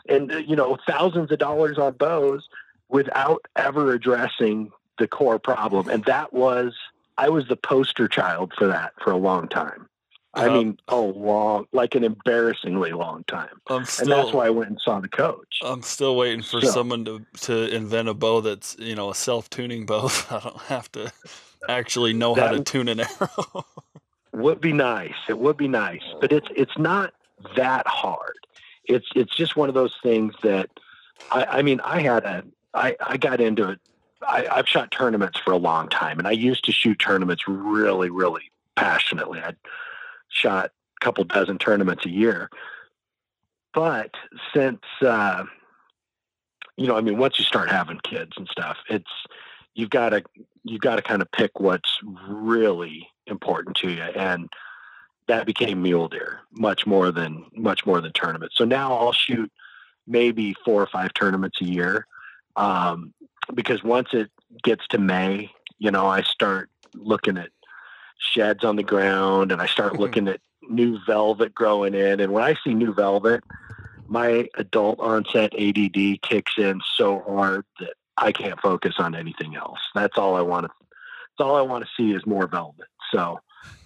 and uh, you know thousands of dollars on bows without ever addressing the core problem. And that was I was the poster child for that for a long time. I Uh-huh. mean, a long, like an embarrassingly long time. I'm And that's why I went and saw the coach. I'm still waiting for So- someone to, to invent a bow that's you know a self tuning bow. I don't have to actually know how to tune an arrow. would be nice. It would be nice, but it's it's not that hard. It's it's just one of those things that I, I mean I had a I, I got into it. I, I've shot tournaments for a long time, and I used to shoot tournaments really really passionately. I shot a couple dozen tournaments a year, but since uh, you know, I mean, once you start having kids and stuff, it's you've got to you've got to kind of pick what's really important to you. And that became mule deer much more than much more than tournaments. So now i'll shoot maybe four or five tournaments a year um, because once it gets to may you know i start looking at sheds on the ground and i start hmm. looking at new velvet growing in and when i see new velvet my adult onset add kicks in so hard that I can't focus on anything else. That's all I want to. That's all I want to see is more velvet. So,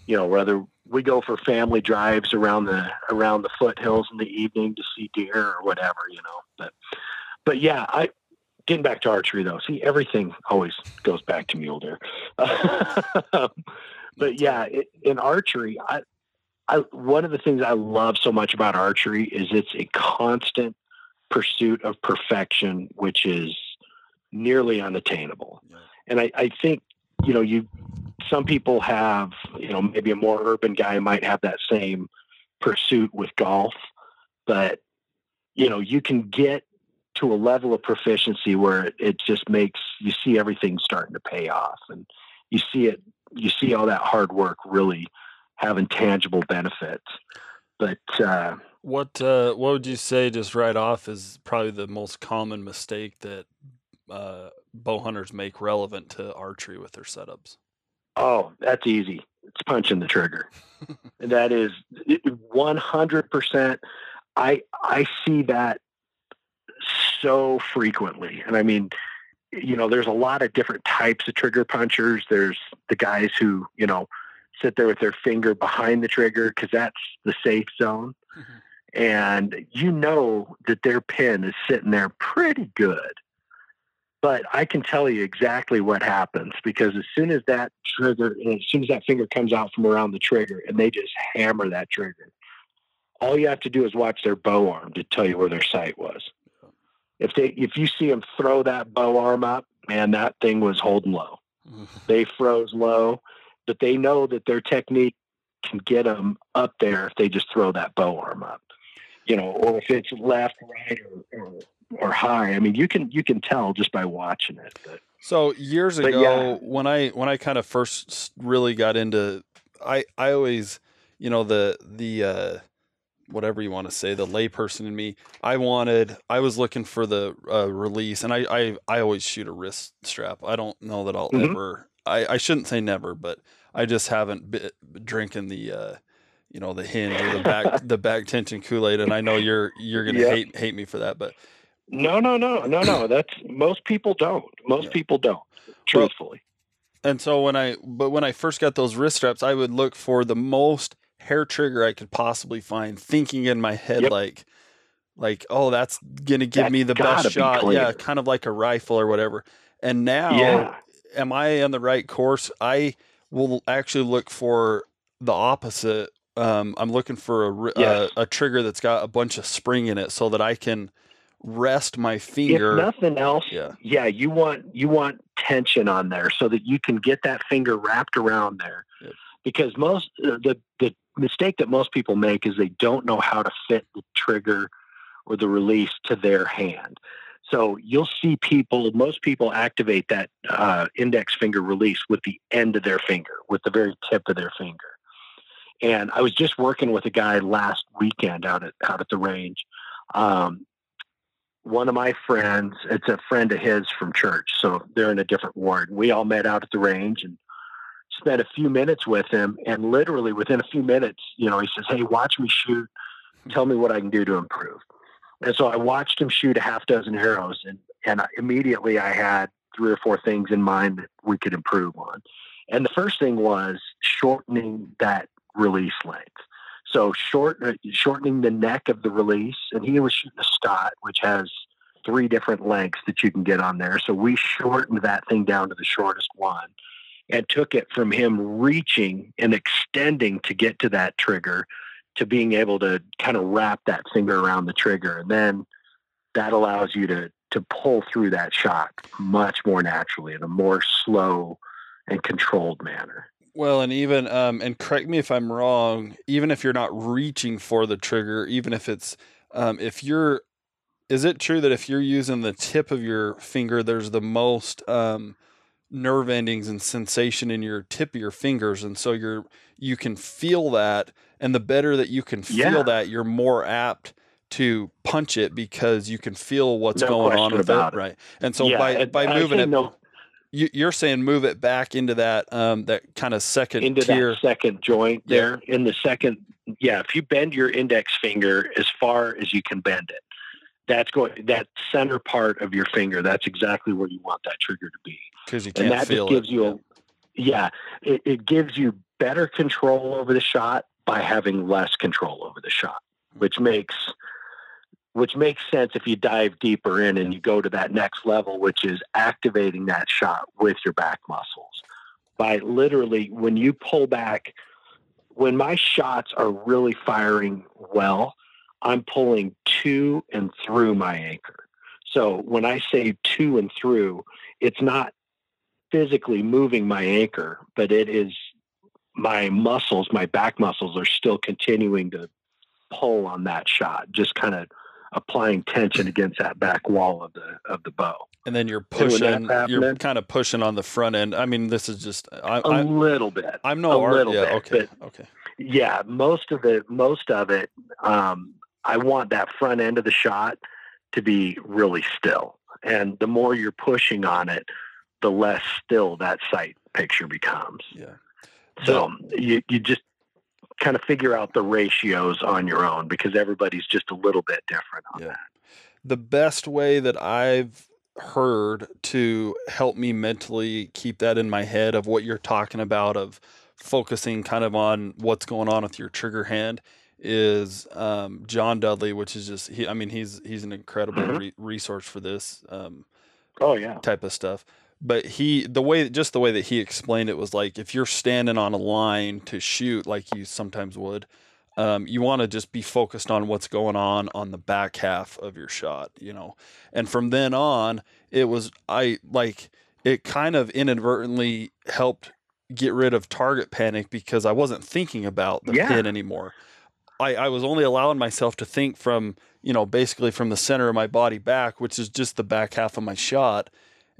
you know, whether we go for family drives around the around the foothills in the evening to see deer or whatever, you know. But, but yeah, I getting back to archery though. See, everything always goes back to mule deer. Um, but yeah, it, in archery, I, I one of the things I love so much about archery is it's a constant pursuit of perfection, which is nearly unattainable. Yeah. And I, I think, you know, you some people have, you know, maybe a more urban guy might have that same pursuit with golf, but you know, you can get to a level of proficiency where it, it just makes you see everything starting to pay off and you see it you see all that hard work really having tangible benefits. But uh What uh, what would you say just right off is probably the most common mistake that uh, bow hunters make relevant to archery with their setups? Oh, that's easy. It's punching the trigger. that is 100%. I I see that so frequently. And I mean, you know, there's a lot of different types of trigger punchers. There's the guys who, you know, sit there with their finger behind the trigger because that's the safe zone. Mm-hmm. And you know that their pin is sitting there pretty good. But I can tell you exactly what happens because as soon as that trigger, as soon as that finger comes out from around the trigger and they just hammer that trigger, all you have to do is watch their bow arm to tell you where their sight was. If they, if you see them throw that bow arm up, man, that thing was holding low. they froze low, but they know that their technique can get them up there if they just throw that bow arm up. You know, or if it's left, right, or, or or high. I mean, you can you can tell just by watching it. But, so years ago, yeah. when I when I kind of first really got into, I I always, you know, the the uh, whatever you want to say, the layperson in me, I wanted, I was looking for the uh, release, and I, I I always shoot a wrist strap. I don't know that I'll mm-hmm. ever. I I shouldn't say never, but I just haven't been drinking the. Uh, you know the hinge or the back the back tension Kool Aid, and I know you're you're gonna hate hate me for that, but no, no, no, no, no. That's most people don't. Most yeah. people don't. Truthfully. Well, and so when I, but when I first got those wrist straps, I would look for the most hair trigger I could possibly find, thinking in my head yep. like, like, oh, that's gonna give that's me the best shot. Yeah, kind of like a rifle or whatever. And now, yeah. am I on the right course? I will actually look for the opposite. Um, I'm looking for a, yes. a, a trigger that's got a bunch of spring in it, so that I can rest my finger. If nothing else, yeah. yeah, you want you want tension on there so that you can get that finger wrapped around there. Yep. Because most uh, the the mistake that most people make is they don't know how to fit the trigger or the release to their hand. So you'll see people, most people activate that uh, index finger release with the end of their finger, with the very tip of their finger. And I was just working with a guy last weekend out at out at the range, um, one of my friends, it's a friend of his from church, so they're in a different ward. We all met out at the range and spent a few minutes with him. And literally within a few minutes, you know, he says, Hey, watch me shoot. Tell me what I can do to improve. And so I watched him shoot a half dozen arrows, and, and immediately I had three or four things in mind that we could improve on. And the first thing was shortening that release length. So short, uh, shortening the neck of the release, and he was shooting a Scott, which has three different lengths that you can get on there. So we shortened that thing down to the shortest one, and took it from him reaching and extending to get to that trigger, to being able to kind of wrap that finger around the trigger, and then that allows you to to pull through that shot much more naturally in a more slow and controlled manner. Well, and even um, and correct me if I'm wrong. Even if you're not reaching for the trigger, even if it's um, if you're, is it true that if you're using the tip of your finger, there's the most um, nerve endings and sensation in your tip of your fingers, and so you're you can feel that, and the better that you can feel yeah. that, you're more apt to punch it because you can feel what's no going on with it, it, right? And so yeah, by by moving it, no, you, are saying move it back into that um, that kind of second into tier. that second joint there yeah. in the second. Yeah, if you bend your index finger as far as you can bend it, that's going that center part of your finger. That's exactly where you want that trigger to be because you can't and that feel gives it. You a, yeah, it, it gives you better control over the shot by having less control over the shot, which mm-hmm. makes which makes sense if you dive deeper in and you go to that next level, which is activating that shot with your back muscles. By literally, when you pull back, when my shots are really firing well, I'm pulling to and through my anchor. So when I say to and through, it's not physically moving my anchor, but it is my muscles, my back muscles are still continuing to pull on that shot, just kind of applying tension against that back wall of the of the bow. And then you're pushing. You're kind of pushing on the front end. I mean, this is just I, a I, little bit. I'm no a art, little yeah, bit. Okay. Okay. Yeah, most of it. Most of it. Um, I want that front end of the shot to be really still. And the more you're pushing on it, the less still that sight picture becomes. Yeah. So you, you just kind of figure out the ratios on your own because everybody's just a little bit different on Yeah. that. the best way that I've heard to help me mentally keep that in my head of what you're talking about of focusing kind of on what's going on with your trigger hand is um, John Dudley, which is just he. I mean, he's he's an incredible Mhm. re- resource for this um, Oh yeah. type of stuff. But he, the way, just the way that he explained it was like if you're standing on a line to shoot, like you sometimes would, um, you want to just be focused on what's going on on the back half of your shot, you know. And from then on, it was I like it kind of inadvertently helped get rid of target panic because I wasn't thinking about the Yeah. pin anymore. I, I was only allowing myself to think from, you know, basically from the center of my body back, which is just the back half of my shot.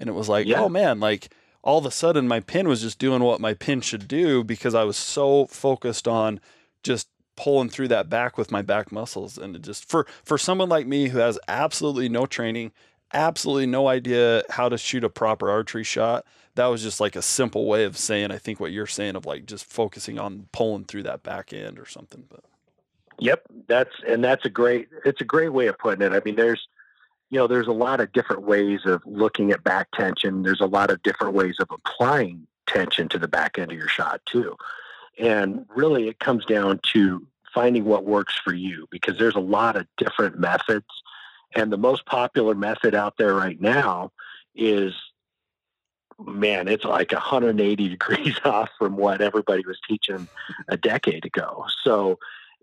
And it was like, Yeah. oh man, like all of a sudden my pin was just doing what my pin should do because I was so focused on just pulling through that back with my back muscles. And it just for for someone like me who has absolutely no training, absolutely no idea how to shoot a proper archery shot, that was just like a simple way of saying I think what you're saying of like just focusing on pulling through that back end or something. But Yep, that's and that's a great it's a great way of putting it. I mean, there's you know, there's a lot of different ways of looking at back tension. There's a lot of different ways of applying tension to the back end of your shot too. And really it comes down to finding what works for you because there's a lot of different methods. And the most popular method out there right now is man, it's like 180 degrees off from what everybody was teaching a decade ago. So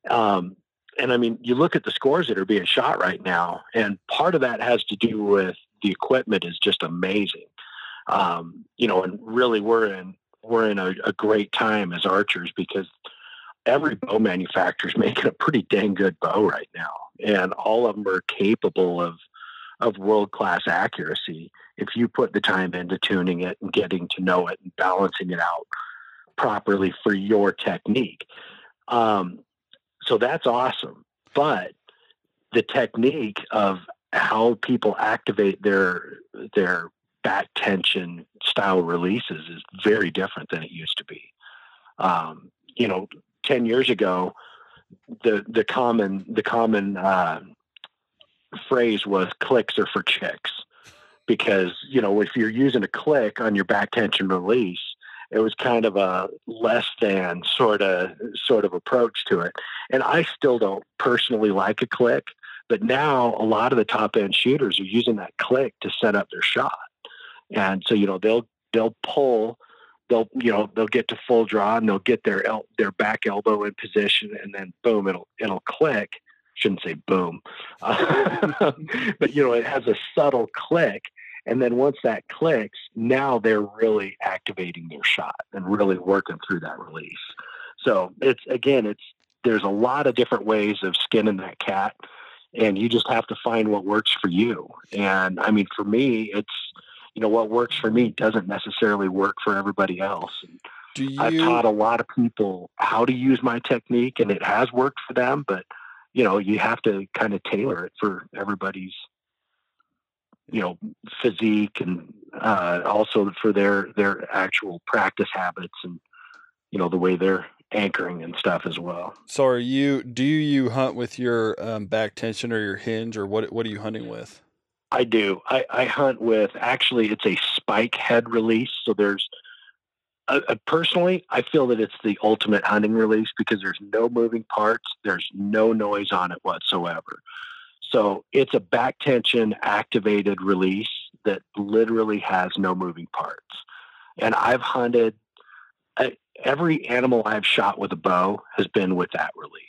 um, and I mean, you look at the scores that are being shot right now, and part of that has to do with the equipment is just amazing. Um, you know, and really we're in we're in a, a great time as archers because every bow manufacturer is making a pretty dang good bow right now, and all of them are capable of of world class accuracy if you put the time into tuning it and getting to know it and balancing it out properly for your technique. Um, so that's awesome. But the technique of how people activate their their back tension style releases is very different than it used to be. Um, you know, ten years ago, the the common the common uh, phrase was "clicks are for chicks," because you know if you're using a click on your back tension release, it was kind of a less than sort of sort of approach to it. And I still don't personally like a click, but now a lot of the top end shooters are using that click to set up their shot. And so you know they'll they'll pull they'll you know they'll get to full draw and they'll get their el- their back elbow in position and then boom it'll it'll click shouldn't say boom uh, but you know it has a subtle click and then once that clicks now they're really activating their shot and really working through that release. So it's again it's there's a lot of different ways of skinning that cat and you just have to find what works for you. And i mean for me it's you know what works for me doesn't necessarily work for everybody else. And do you I've taught a lot of people how to use my technique and it has worked for them, but you know, you have to kind of tailor it for everybody's, you know, physique and uh, also for their their actual practice habits and you know the way they're anchoring and stuff as well. so are you do you hunt with your um, back tension or your hinge or what what are you hunting with? I do. I, I hunt with actually it's a spike head release. So there's uh, uh, personally, I feel that it's the ultimate hunting release because there's no moving parts, there's no noise on it whatsoever. So it's a back tension activated release that literally has no moving parts. And I've hunted every animal I've shot with a bow has been with that release.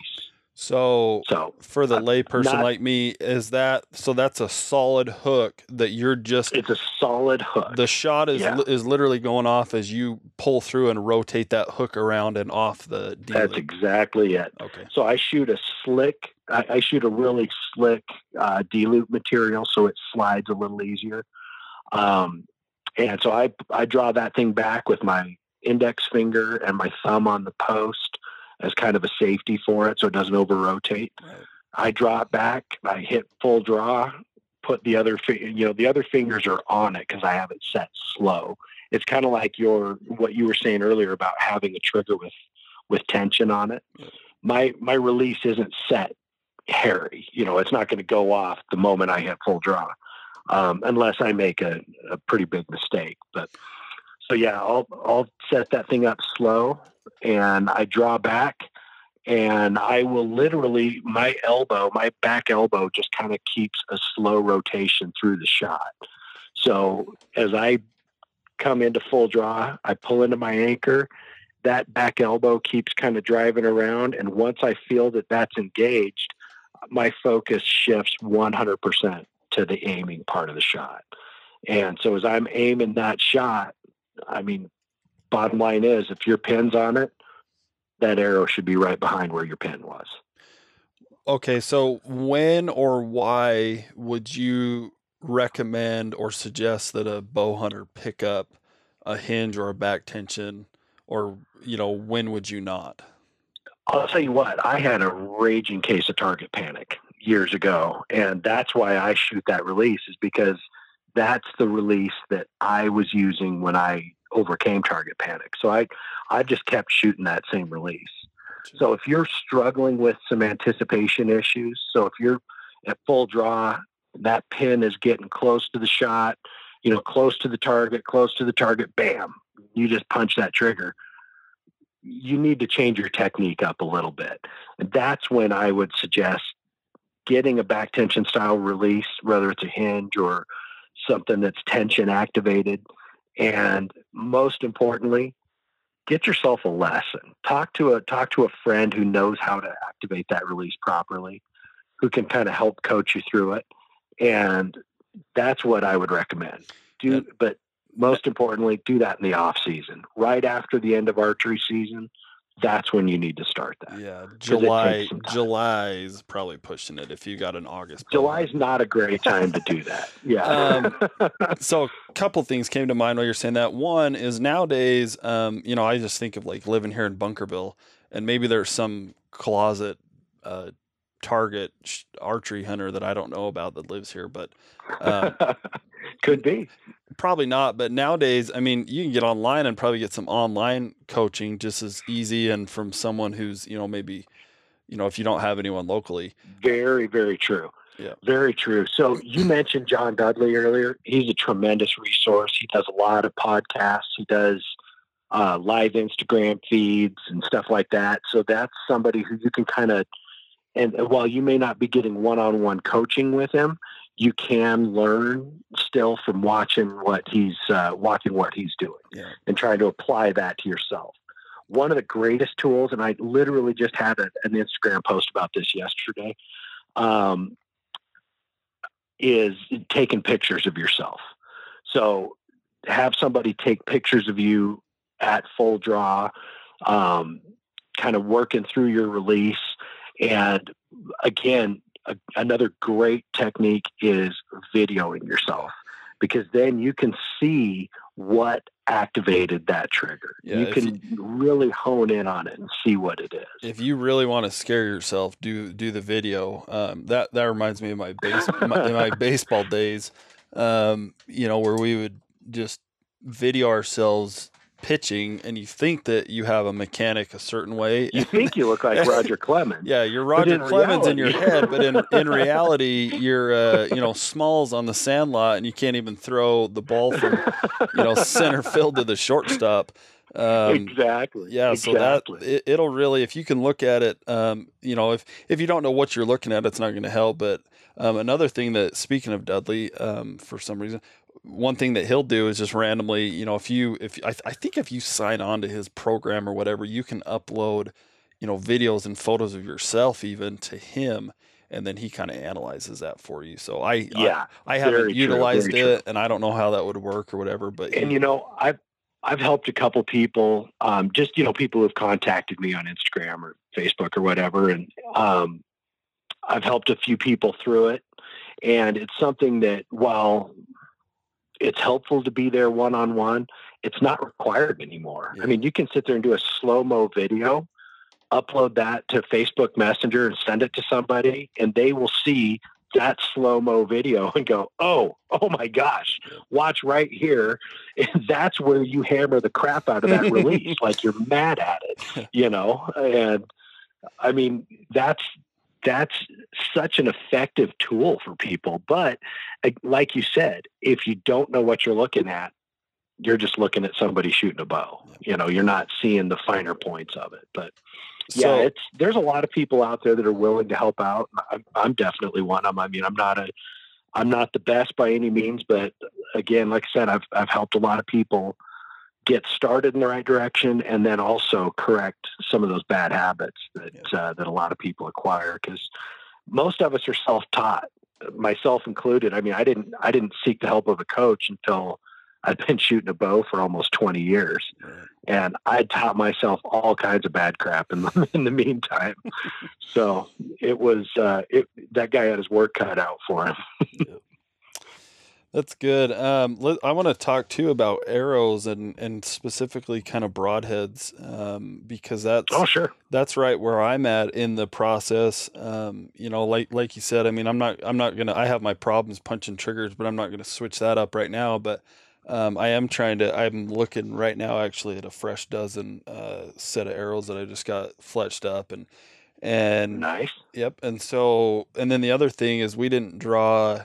So So for the Uh, layperson like me, is that so? That's a solid hook that you're just it's a solid hook. the shot is Yeah. is literally going off as you pull through and rotate that hook around and off the D That's exactly it. Okay. So I shoot a slick, I, I shoot a really slick uh, D loop material, so it slides a little easier. Um, and so I I draw that thing back with my index finger and my thumb on the post as kind of a safety for it, so it doesn't over rotate. Right. I it back, I hit full draw, put the other, you know, the other fingers are on it because I have it set slow. It's kind of like your what you were saying earlier about having a trigger with with tension on it. My my release isn't set hairy. You know, it's not going to go off the moment I hit full draw, um, unless I make a, a pretty big mistake. But so yeah, I'll I'll set that thing up slow, and I draw back, and I will literally my elbow, my back elbow, just kind of keeps a slow rotation through the shot. So as I come into full draw, I pull into my anchor. That back elbow keeps kind of driving around, and once I feel that that's engaged, my focus shifts 100% to the aiming part of the shot. And so as I'm aiming that shot, I mean, bottom line is if your pin's on it, that arrow should be right behind where your pin was. Okay, so when or why would you recommend or suggest that a bow hunter pick up a hinge or a back tension or you know when would you not I'll tell you what, I had a raging case of target panic years ago. And that's why I shoot that release, is because that's the release that I was using when I overcame target panic. So I I just kept shooting that same release. So if you're struggling with some anticipation issues, so if you're at full draw, that pin is getting close to the shot, you know, close to the target, close to the target, bam, you just punch that trigger you need to change your technique up a little bit. And that's when I would suggest getting a back tension style release, whether it's a hinge or something that's tension activated. And most importantly, get yourself a lesson. Talk to a talk to a friend who knows how to activate that release properly, who can kind of help coach you through it. And that's what I would recommend. Do but most importantly, do that in the off season, right after the end of archery season. That's when you need to start that. Yeah, July. July is probably pushing it. If you got an August, July is not a great time to do that. Yeah. Um, so a couple things came to mind while you're saying that. One is nowadays, um, you know, I just think of like living here in Bunkerville, and maybe there's some closet uh, target archery hunter that I don't know about that lives here, but um, could be probably not. But nowadays, I mean, you can get online and probably get some online coaching just as easy, and from someone who's you know maybe you know if you don't have anyone locally. Very very true. Yeah. Very true. So you mentioned John Dudley earlier. He's a tremendous resource. He does a lot of podcasts. He does uh, live Instagram feeds and stuff like that. So that's somebody who you can kind of and while you may not be getting one-on-one coaching with him, you can learn still from watching what he's uh, watching what he's doing yeah. and trying to apply that to yourself. One of the greatest tools, and I literally just had a, an Instagram post about this yesterday, um, is taking pictures of yourself. So have somebody take pictures of you at full draw, um, kind of working through your release and again, a, another great technique is videoing yourself because then you can see what activated that trigger. Yeah, you can you, really hone in on it and see what it is. If you really want to scare yourself, do do the video. Um, that that reminds me of my base my, my baseball days. Um, you know, where we would just video ourselves pitching and you think that you have a mechanic a certain way. You think you look like Roger Clemens. yeah, you're Roger in Clemens reality. in your head, but in, in reality, you're uh, you know Smalls on the sandlot, and you can't even throw the ball from you know center field to the shortstop. Um, exactly. Yeah. Exactly. So that it, will really, if you can look at it, um, you know, if if you don't know what you're looking at, it's not going to help. But um, another thing that, speaking of Dudley, um, for some reason, one thing that he'll do is just randomly, you know, if you if I, I think if you sign on to his program or whatever, you can upload, you know, videos and photos of yourself even to him and then he kind of analyzes that for you. So I yeah, I, I haven't utilized true, it, true. and I don't know how that would work or whatever. But and you know, I've I've helped a couple people, um, just you know, people who've contacted me on Instagram or Facebook or whatever, and um, I've helped a few people through it. And it's something that while it's helpful to be there one on one. It's not required anymore. Yeah. I mean, you can sit there and do a slow mo video upload that to Facebook Messenger and send it to somebody, and they will see that slow mo video and go, "Oh, oh my gosh, watch right here." And that's where you hammer the crap out of that release, like you're mad at it, you know. And I mean, that's that's such an effective tool for people. But like you said, if you don't know what you're looking at, you're just looking at somebody shooting a bow. You know, you're not seeing the finer points of it. But yeah, so, it's there's a lot of people out there that are willing to help out. I'm, I'm definitely one of them. I mean, I'm not a I'm not the best by any means, but again, like I said, I've I've helped a lot of people get started in the right direction and then also correct some of those bad habits that yeah. uh, that a lot of people acquire because most of us are self-taught myself included. I mean i didn't i didn't seek the help of a coach until i'd been shooting a bow for almost 20 years. Right. and i taught myself all kinds of bad crap in the, in the meantime. So it was uh, it, that guy had his work cut out for him that's good. Um, I want to talk too about arrows and, and specifically kind of broadheads um, because that's oh sure that's right where I'm at in the process. Um, you know, like like you said, I mean, I'm not I'm not gonna I have my problems punching triggers, but I'm not gonna switch that up right now. But um, I am trying to. I'm looking right now actually at a fresh dozen uh, set of arrows that I just got fletched up and and nice. Yep. And so and then the other thing is we didn't draw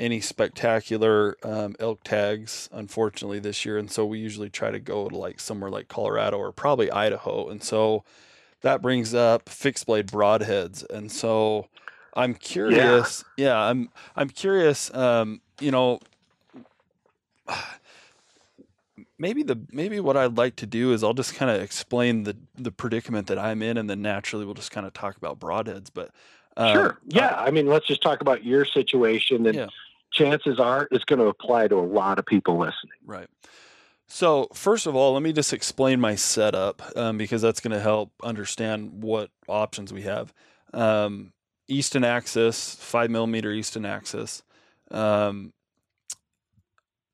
any spectacular um, elk tags, unfortunately, this year. And so we usually try to go to like somewhere like Colorado or probably Idaho. And so that brings up fixed blade broadheads. And so I'm curious. Yeah, yeah I'm I'm curious. Um, you know, maybe the maybe what I'd like to do is I'll just kind of explain the the predicament that I'm in, and then naturally we'll just kind of talk about broadheads. But um, sure, yeah. I mean, let's just talk about your situation and. Yeah chances are it's going to apply to a lot of people listening. Right. So, first of all, let me just explain my setup um, because that's going to help understand what options we have. Um, Easton axis, five millimeter Easton axis. Um,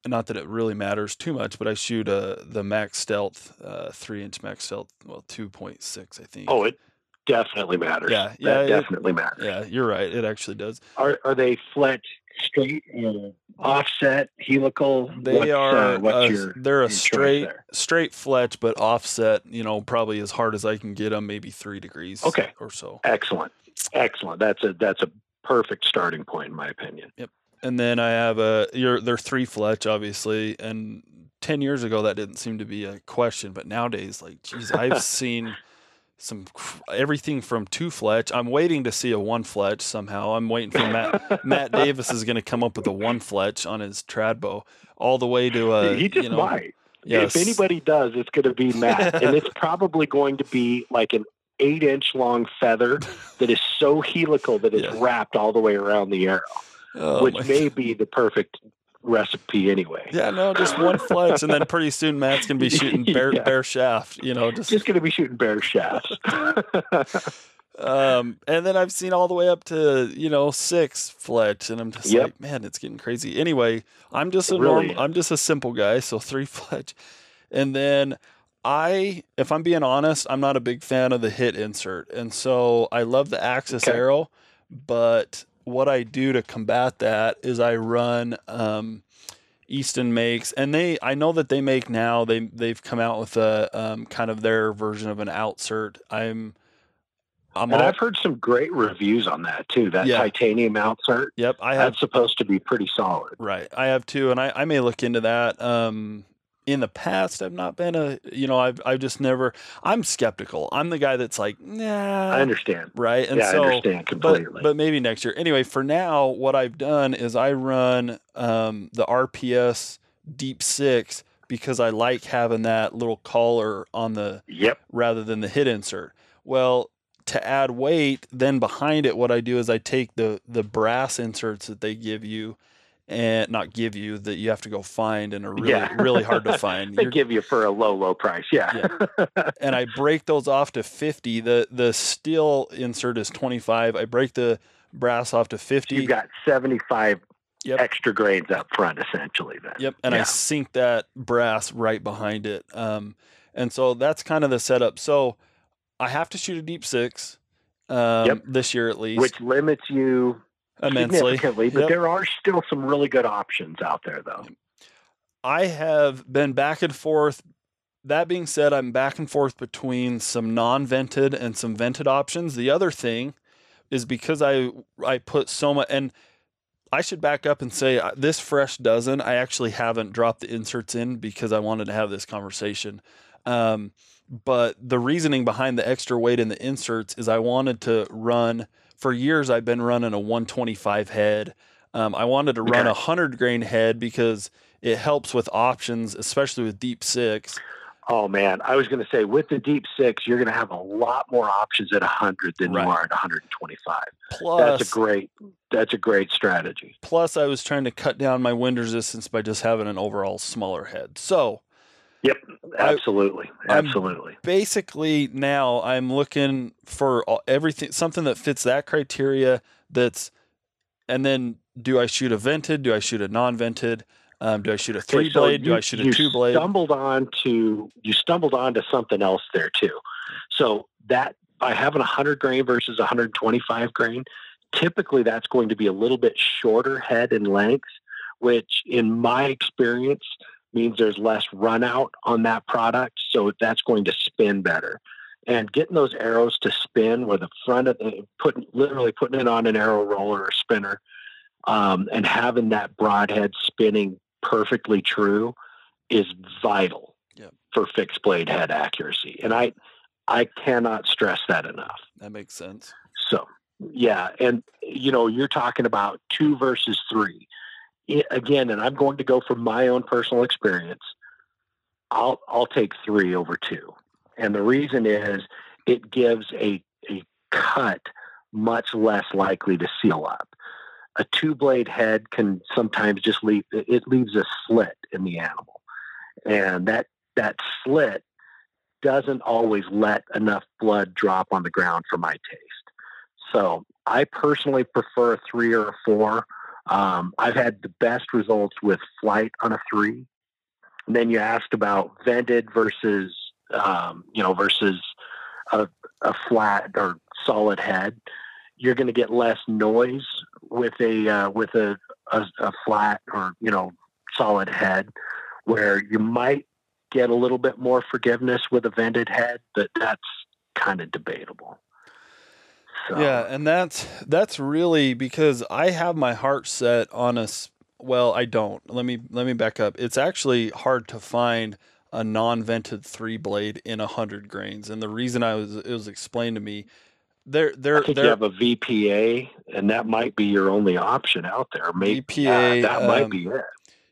not that it really matters too much, but I shoot a the Max Stealth, uh, three inch Max Stealth, well, two point six, I think. Oh, it definitely matters. Yeah, yeah, that definitely it, matters. Yeah, you're right. It actually does. Are are they fletch straight uh, offset helical they what's, are uh, what's your, they're a straight straight fletch but offset you know probably as hard as i can get them maybe three degrees okay. or so. Excellent. Excellent. That's a that's a perfect starting point in my opinion. Yep. And then i have a you're they're three fletch obviously and 10 years ago that didn't seem to be a question but nowadays like geez i've seen some everything from two fletch. I'm waiting to see a one fletch somehow. I'm waiting for Matt. Matt Davis is going to come up with a one fletch on his trad bow, all the way to uh, a. He just you know, might. Yes. If anybody does, it's going to be Matt, and it's probably going to be like an eight inch long feather that is so helical that it's yeah. wrapped all the way around the arrow, oh, which may God. be the perfect recipe anyway. Yeah, no, just one fletch, and then pretty soon Matt's gonna be shooting bare yeah. bare shaft. You know, just just gonna be shooting bare shafts. um, and then I've seen all the way up to you know six fletch, and I'm just yep. like, man, it's getting crazy. Anyway, I'm just a really normal, I'm just a simple guy, so three fletch, and then. I, if I'm being honest, I'm not a big fan of the hit insert. And so I love the Axis okay. arrow, but what I do to combat that is I run um, Easton makes, and they I know that they make now. They they've come out with a um, kind of their version of an outsert. I'm. I'm and all, I've heard some great reviews on that too. That yeah. titanium outsert. Yep, I have. That's supposed to be pretty solid. Right, I have too, and I, I may look into that. Um, in the past I've not been a you know I've I've just never I'm skeptical. I'm the guy that's like nah. I understand. Right. And yeah, so, I understand completely. But, but maybe next year. Anyway, for now, what I've done is I run um, the RPS Deep Six because I like having that little collar on the yep rather than the hit insert. Well, to add weight, then behind it, what I do is I take the the brass inserts that they give you and not give you that you have to go find and are really yeah. really hard to find. they give you for a low low price, yeah. yeah. And I break those off to 50. The the steel insert is 25. I break the brass off to 50. You've got 75 yep. extra grains up front essentially then. Yep, and yeah. I sink that brass right behind it. Um, and so that's kind of the setup. So I have to shoot a deep six um, Yep. this year at least, which limits you immensely. significantly. But Yep. there are still some really good options out there, though. I have been back and forth. That being said, I'm back and forth between some non-vented and some vented options. The other thing is because I I put so much and I should back up and say uh, this fresh dozen. I actually haven't dropped the inserts in because I wanted to have this conversation. Um, but the reasoning behind the extra weight in the inserts is I wanted to run. For years, I've been running a 125 head. Um, I wanted to run a hundred grain head because it helps with options, especially with deep six. Oh man, I was going to say with the deep six, you're going to have a lot more options at 100 than Right. you are at 125. Plus, That's a great. That's a great strategy. plus I was trying to cut down my wind resistance by just having an overall smaller head. So Yep, I- absolutely, I'm- absolutely. basically now I'm looking for everything, something that fits that criteria. That's, and then do I shoot a vented? Do I shoot a non-vented? Um, do I shoot a Okay, three so blade? do I shoot a two blade? Stumbled on to you stumbled onto something else there too. So that by having 100 grain versus 125 grain, typically that's going to be a little bit shorter head and length, which in my experience means there's less run out on that product. So that's going to spin better. And getting those arrows to spin where the front of the putting literally putting it on an arrow roller or spinner um, and having that broadhead spinning perfectly true is vital Yep. for fixed blade head accuracy. And I I cannot stress that enough. that makes sense. So yeah, and you know you're talking about two versus three again, and I'm going to go from my own personal experience. I'll I'll take three over two, and the reason is it gives a a cut much less likely to seal up. A two blade head can sometimes just leave it leaves a slit in the animal, and that that slit doesn't always let enough blood drop on the ground for my taste. So I personally prefer a three or a four. Um, I've had the best results with flight on a three. And then you asked about vented versus, um, you know, versus a, a flat or solid head. You're going to get less noise with a uh, with a, a a flat or you know solid head, where you might get a little bit more forgiveness with a vented head, but that's kind of debatable. So, Yeah, and that's that's really because I have my heart set on a well, I don't. Let me let me back up. It's actually hard to find a non-vented three blade in a hundred grains, and the reason I was it was explained to me there I there think there you have a VPA, and that might be your only option out there. Maybe VPA, yeah, that might um, be it.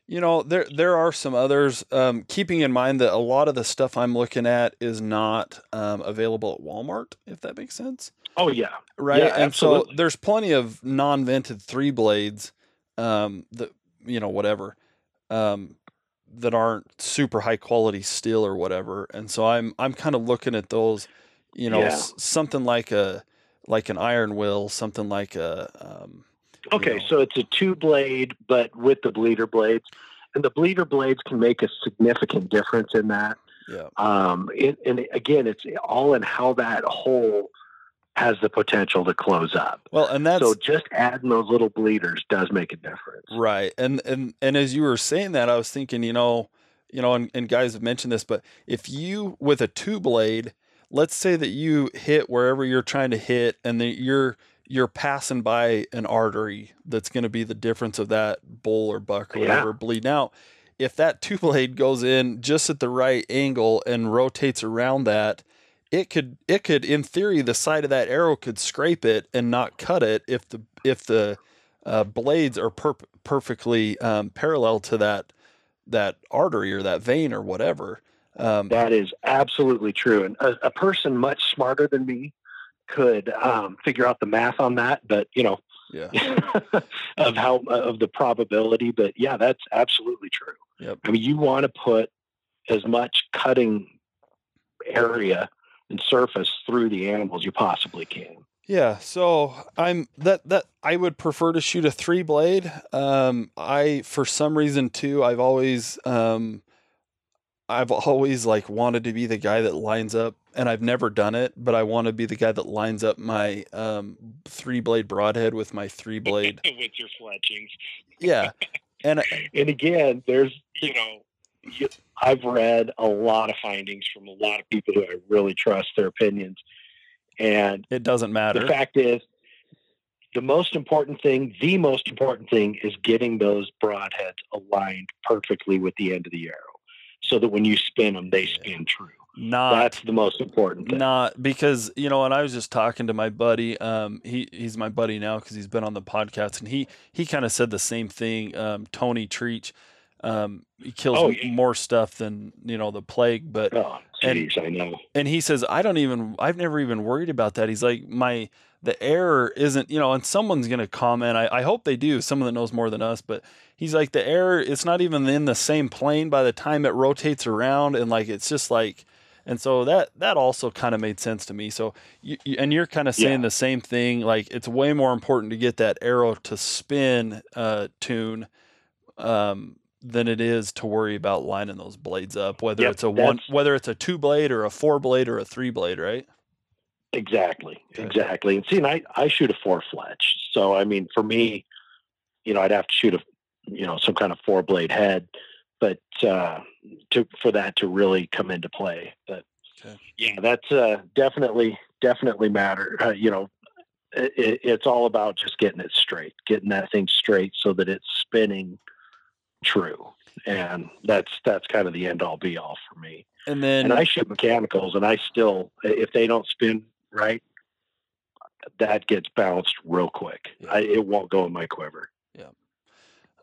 You know, there there are some others. Um, keeping in mind that a lot of the stuff I'm looking at is not um, available at Walmart, if that makes sense. Oh yeah, right? Yeah, and so there's plenty of non-vented three blades, um, that you know whatever, um, that aren't super high quality steel or whatever. And so I'm I'm kind of looking at those, you know, Yeah. s- something like a like an iron will, something like a um, you Okay, know. so it's a two blade, but with the bleeder blades, and the bleeder blades can make a significant difference in that. yeah, Um, it, and again, it's all in how that hole has the potential to close up. well, and that's so just adding those little bleeders does make a difference. Right. And and and as you were saying that, I was thinking, you know, you know, and, and guys have mentioned this, but if you with a two blade, let's say that you hit wherever you're trying to hit and that you're you're passing by an artery that's going to be the difference of that bull or buck or Yeah. whatever bleeding out. If that two blade goes in just at the right angle and rotates around that, it could it could in theory the side of that arrow could scrape it and not cut it if the if the uh, blades are per- perfectly um, parallel to that that artery or that vein or whatever. Um, That is absolutely true. And a, a person much smarter than me could um, figure out the math on that, but you know, yeah, of how of the probability. But yeah, that's absolutely true. Yep. I mean, you want to put as much cutting area and surface through the animals you possibly can. yeah. So I'm that that I would prefer to shoot a three blade. Um, I for some reason too, I've always um, I've always like wanted to be the guy that lines up and I've never done it, but I want to be the guy that lines up my um, three blade broadhead with my three blade. with your fletchings. Yeah, and and again, there's You know, you- I've read a lot of findings from a lot of people who I really trust their opinions, and it doesn't matter. the fact is, the most important thing, the most important thing, is getting those broadheads aligned perfectly with the end of the arrow, so that when you spin them, they spin true. Not That's the most important thing. Not because you know, and I was just talking to my buddy. Um, he he's my buddy now because he's been on the podcast, and he he kind of said the same thing. Um, Tony Treach, um, he kills Oh, yeah. more stuff than you know the plague, but Oh, And- I know. and he says I don't even I've never even worried about that. He's like my the error isn't you know, and someone's gonna comment. I, I hope they do. Someone that knows more than us, but he's like the error. It's not even in the same plane by the time it rotates around, and like it's just like. And so that that also kind of made sense to me. So you, you and you're kind of saying Yeah. the same thing. Like it's way more important to get that arrow to spin uh, tune um, than it is to worry about lining those blades up. Whether Yep, it's a one, whether it's a two blade or a four blade or a three blade, right? Exactly, Okay. exactly. And see, and I, I shoot a four fletch. So, I mean, for me, you know, I'd have to shoot a, you know, some kind of four blade head, but uh, to for that to really come into play. But Okay. yeah, that's uh, definitely definitely matter. Uh, you know, it, it's all about just getting it straight, getting that thing straight so that it's spinning true, and that's that's kind of the end all be all for me And then and I shoot mechanicals, and I still, if they don't spin right, that gets bounced real quick. Yeah. I, it won't go in my quiver. Yeah.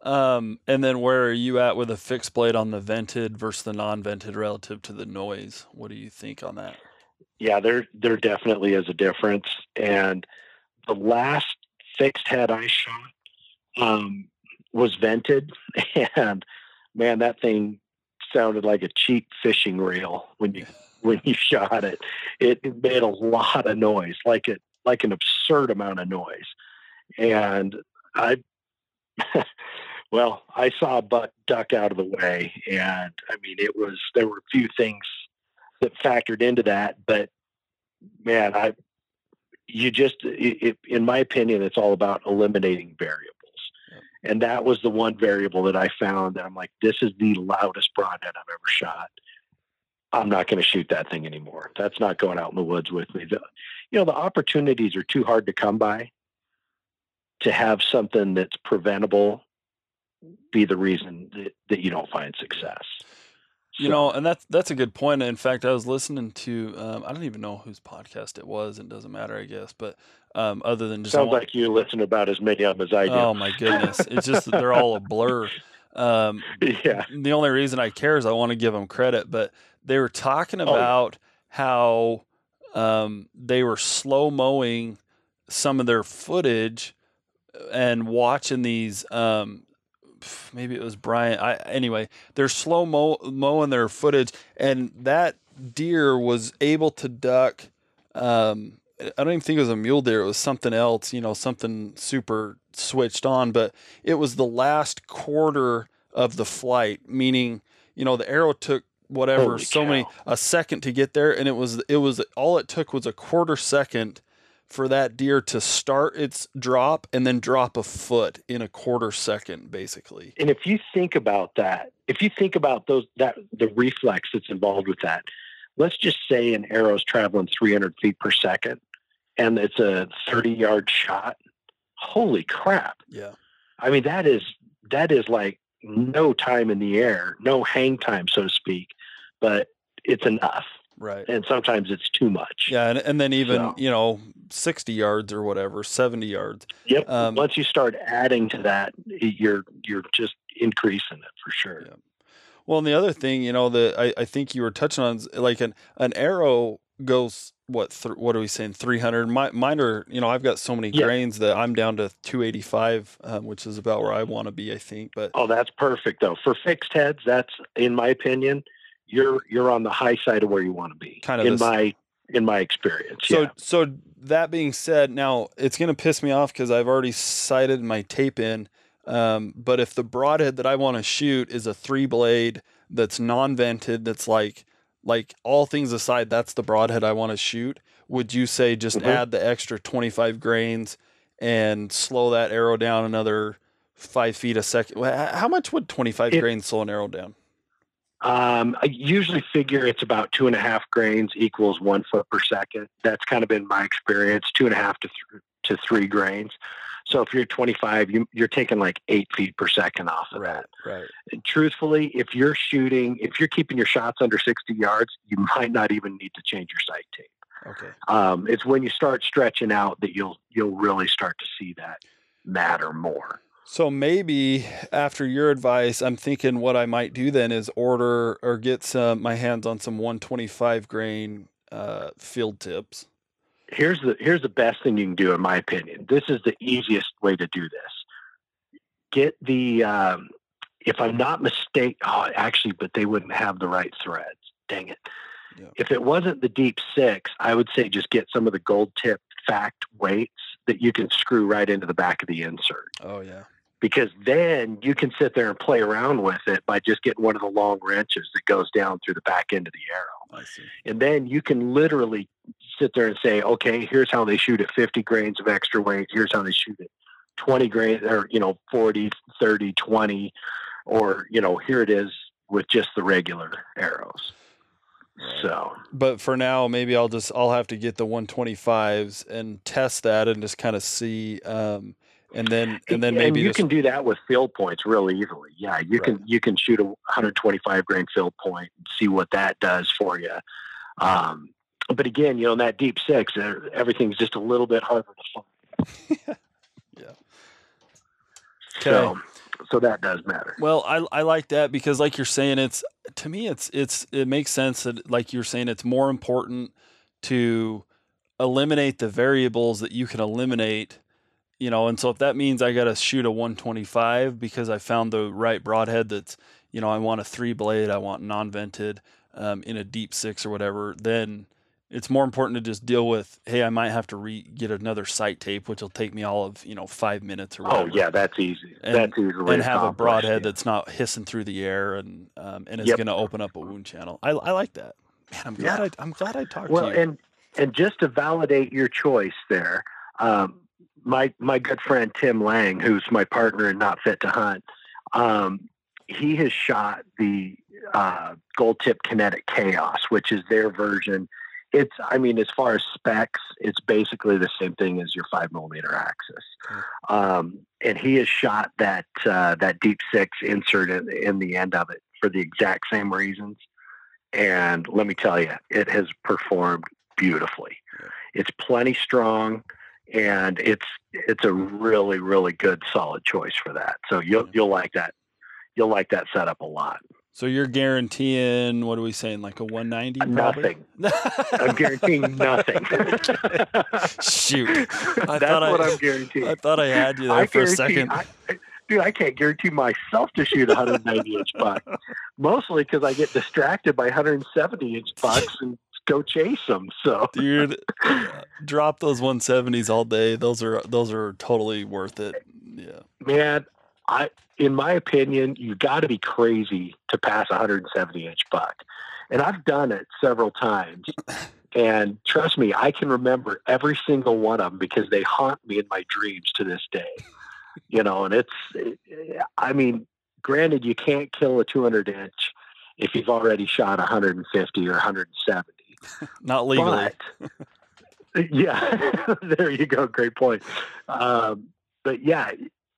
Um, and then where are you at with a fixed blade on the vented versus the non-vented relative to the noise? What do you think on that? Yeah, there there definitely is a difference. And the last fixed head I shot um, was vented, and man, that thing sounded like a cheap fishing reel when you when you shot it. It, made a lot of noise, like it like an absurd amount of noise. And I, well, I saw a buck duck out of the way, and I mean, it was there were a few things that factored into that, but man, I you just it, it, in my opinion, it's all about eliminating variables. And that was the one variable that I found that I'm like, this is the loudest broadhead I've ever shot. I'm not going to shoot that thing anymore. That's not going out in the woods with me. The, you know, the opportunities are too hard to come by to have something that's preventable be the reason that, that you don't find success. You So- know, and that's that's a good point. In fact, I was listening to um, I don't even know whose podcast it was. It doesn't matter, I guess. But um, other than just sounds like you listen about as many of them as I do. oh my goodness, it's just that they're all a blur. Um, yeah. the only reason I care is I want to give them credit, but they were talking Oh, about how um, they were slow mowing some of their footage and watching these. Um, maybe it was Brian. I anyway, they're slow mo- mowing their footage, and that deer was able to duck. Um, I don't even think it was a mule deer. It was something else. You know, something super switched on, but it was the last quarter of the flight, meaning you know the arrow took whatever Holy so many a second to get there, and it was it was all it took was a quarter second for that deer to start its drop and then drop a foot in a quarter second, basically. And if you think about that, if you think about those that the reflex that's involved with that, let's just say an arrow's traveling 300 feet per second, and it's a 30 yard shot. Holy crap! Yeah. I mean that is that is like no time in the air, no hang time, so to speak, but it's enough. Right. And sometimes it's too much. Yeah, and, and then even So- you know sixty yards or whatever, seventy yards. Yep. Um, Once you start adding to that, you're you're just increasing it for sure. Yeah. Well, and the other thing, you know, that I, I think you were touching on is like an an arrow goes what th- what are we saying 300 My, mine are you know i've got so many Yeah. grains that i'm down to 285 um, which is about where i want to be i think but Oh, that's perfect though. For fixed heads, that's in my opinion, you're you're on the high side of where you want to be. Kind of in this- my in my experience. So, yeah. so that being said, now it's going to piss me off because I've already sighted my tape in. Um, but if the broadhead that I want to shoot is a three blade that's non vented, that's like like all things aside, that's the broadhead I want to shoot. Would you say just Mhm. add the extra 25 grains and slow that arrow down another five feet a second? How much would 25 It- grains slow an arrow down? Um, I usually figure it's about two and a half grains equals one foot per second. That's kind of been my experience, two and a half to th- to three grains. So if you're 25, you, you're taking like eight feet per second off of that. right. And truthfully, if you're shooting, if you're keeping your shots under 60 yards, you might not even need to change your sight tape. Okay. Um, it's when you start stretching out that you'll you'll really start to see that matter more. So maybe after your advice, I'm thinking what I might do then is order or get some my hands on some 125 grain uh, field tips. here's the here's the best thing you can do in my opinion this is the easiest way to do this get the um, if i'm not mistaken oh, actually but they wouldn't have the right threads dang it Yeah. if it wasn't the deep six i would say just get some of the gold tip fact weights that you can screw right into the back of the insert Oh yeah. because then you can sit there and play around with it by just getting one of the long wrenches that goes down through the back end of the arrow I see. and then you can literally sit there and say, okay, here's how they shoot at 50 grains of extra weight. Here's how they shoot at 20 grains or, you know, 40, 30, 20, or, you know, here it is with just the regular arrows. Right. So, But for now, maybe I'll just I'll have to get the 125s and test that and just kind of see um and then and then maybe you just can do that with field points really easily. Yeah, you can you can shoot a 125 grain field point and see what that does for you. Um, but again, you know, in that deep six, everything's just a little bit harder to find. Yeah. So, so that does matter. Well, I I like that because like you're saying it's to me it's it's it makes sense that like you're saying it's more important to eliminate the variables that you can eliminate, you know, and so if that means I got to shoot a 125 because I found the right broadhead that's, you know, I want a 3 blade, I want non-vented um, in a deep 6 or whatever, then it's more important to just deal with, hey, I might have to re get another sight tape, which will take me all of, you know, 5 minutes or whatever Oh yeah, that's easy. And- that's easily and have a broadhead yeah. that's not hissing through the air and um, and is Yep. going to open up a wound channel. I, I like that. Man, I'm glad Yeah. I I'm glad I talked well, to you. and and just to validate your choice there, um, my my good friend Tim Lang, who's my partner in Not Fit to Hunt, um, he has shot the uh, Gold Tip Kinetic Kaos, which is their version. It's, I mean, as far as specs, it's basically the same thing as your five millimeter axis. Um, and he has shot that uh, that deep six insert in, in the end of it for the exact same reasons. And let me tell you, it has performed beautifully. It's plenty strong, and it's it's a really really good solid choice for that. So you'll you'll like that. You'll like that setup a lot. So you're guaranteeing what are we saying like a 190? Probably? Nothing. I'm guaranteeing nothing. Shoot. I That's thought I- what I'm guaranteeing. I thought I had you there I for a second. I, dude, I can't guarantee myself to shoot 190 inch buck, mostly because I get distracted by 170 inch bucks and go chase them. So Dude, drop those 170s all day. Those are those are totally worth it. Yeah. man, I, in my opinion, you got to be crazy to pass a 170 inch buck, and I've done it several times. And trust me, I can remember every single one of them because they haunt me in my dreams to this day. You know, and it's, I mean, granted, you can't kill a 200 inch if you've already shot 150 or 170. Not legally. But yeah, there you go. Great point. Um, but yeah,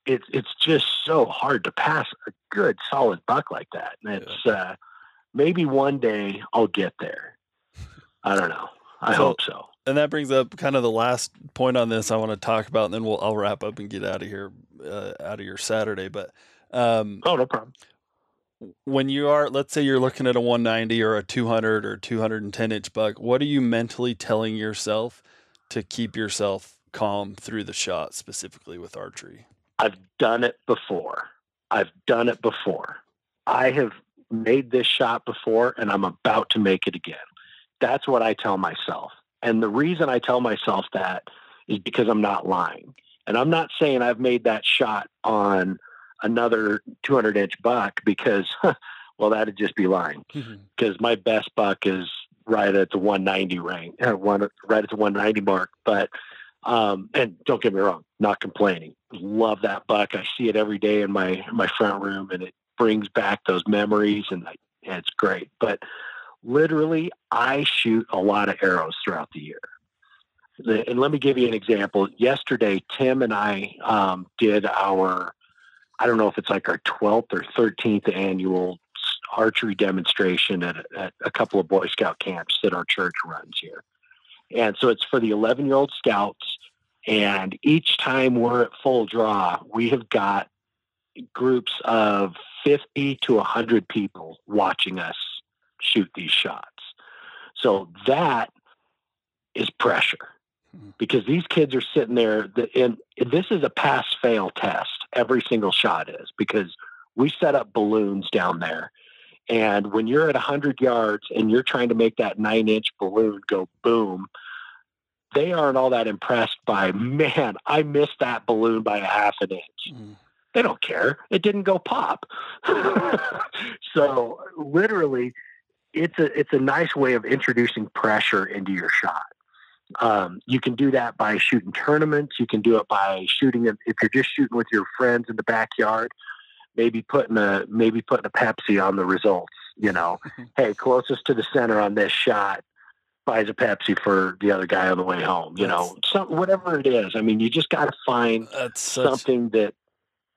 it's it's just so hard to pass a good solid buck like that. And it's uh, maybe one day I'll get there. I don't know. I So- hope so. and that brings up kind of the last point on this I want to talk about, and then we'll I'll wrap up and get out of here, uh, out of your Saturday. But um, Oh, no problem. when you are, let's say you're looking at a 190 or a 200 or 210 inch buck, what are you mentally telling yourself to keep yourself calm through the shot, specifically with archery? I've done it before. I've done it before. I have made this shot before and I'm about to make it again. That's what I tell myself. And the reason I tell myself that is because I'm not lying. And I'm not saying I've made that shot on another 200 inch buck because Well, that'd just be lying because my best buck is right at the 190 range, uh, one right at the 190 mark. But um, and don't get me wrong, not complaining. Love that buck. I see it every day in my my front room, and it brings back those memories, and, I, it's great. But literally, I shoot a lot of arrows throughout the year. The, and let me give you an example. Yesterday, Tim and I um, did our, I don't know if it's like our 12th or 13th annual archery demonstration at, at a couple of Boy Scout camps that our church runs here. And so it's for the 11 year old scouts. And each time we're at full draw, we have got groups of 50 to 100 people watching us shoot these shots. So that is pressure hmm. because these kids are sitting there and this is a pass fail test every single shot is because we set up balloons down there and when you're at 100 yards and you're trying to make that nine inch balloon go boom, they aren't all that impressed by, man, I missed that balloon by a half an inch. Mm. They don't care. It didn't go pop. so literally, it's a it's a nice way of introducing pressure into your shot. Um, you can do that by shooting tournaments. You can do it by shooting if you're just shooting with your friends in the backyard maybe putting a maybe putting a Pepsi on the results. You know, hey, closest to the center on this shot buys a Pepsi for the other guy on the way home. You know, some whatever it is. I mean, you just got to find something that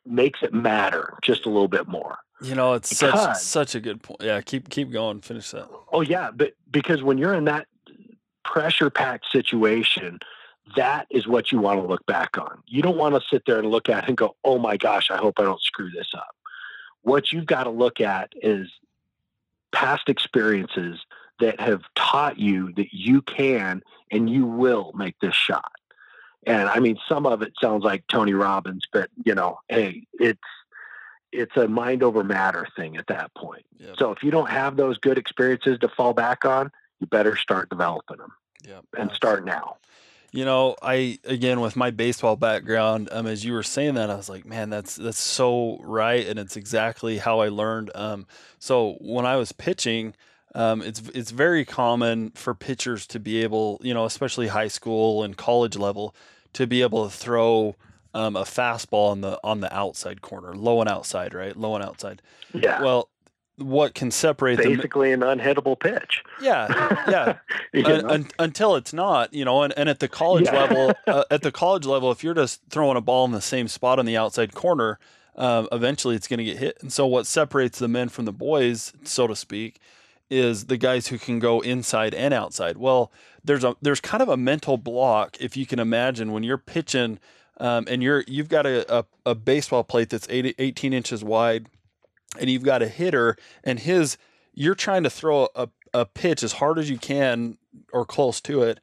makes it matter just a little bit more. You know, it's because, such such a good point. Yeah, keep keep going. Finish that. Oh yeah, but because when you're in that pressure packed situation, that is what you want to look back on. You don't want to sit there and look at and go, oh my gosh, I hope I don't screw this up. What you've got to look at is past experiences that have taught you that you can and you will make this shot. And I mean, some of it sounds like Tony Robbins, but you know, hey, it's it's a mind over matter thing at that point. Yep. So if you don't have those good experiences to fall back on, you better start developing them. Yep. And start now. You know, I again with my baseball background, um, as you were saying that, I was like, man, that's that's so right, and it's exactly how I learned. Um, so when I was pitching, um, it's it's very common for pitchers to be able, you know, especially high school and college level, to be able to throw um, a fastball on the on the outside corner, low and outside, right? Low and outside. Yeah. Well, what can separate them. basically them. an unhittable pitch. Yeah, yeah. un, un, until it's not, you know, and, and at the college yeah. level, uh, at the college level, if you're just throwing a ball in the same spot on the outside corner, um, eventually it's going to get hit. And so, what separates the men from the boys, so to speak, is the guys who can go inside and outside. Well, there's a there's kind of a mental block if you can imagine when you're pitching. Um, and you're you've got a, a, a baseball plate that's 18 inches wide and you've got a hitter and his you're trying to throw a, a pitch as hard as you can or close to it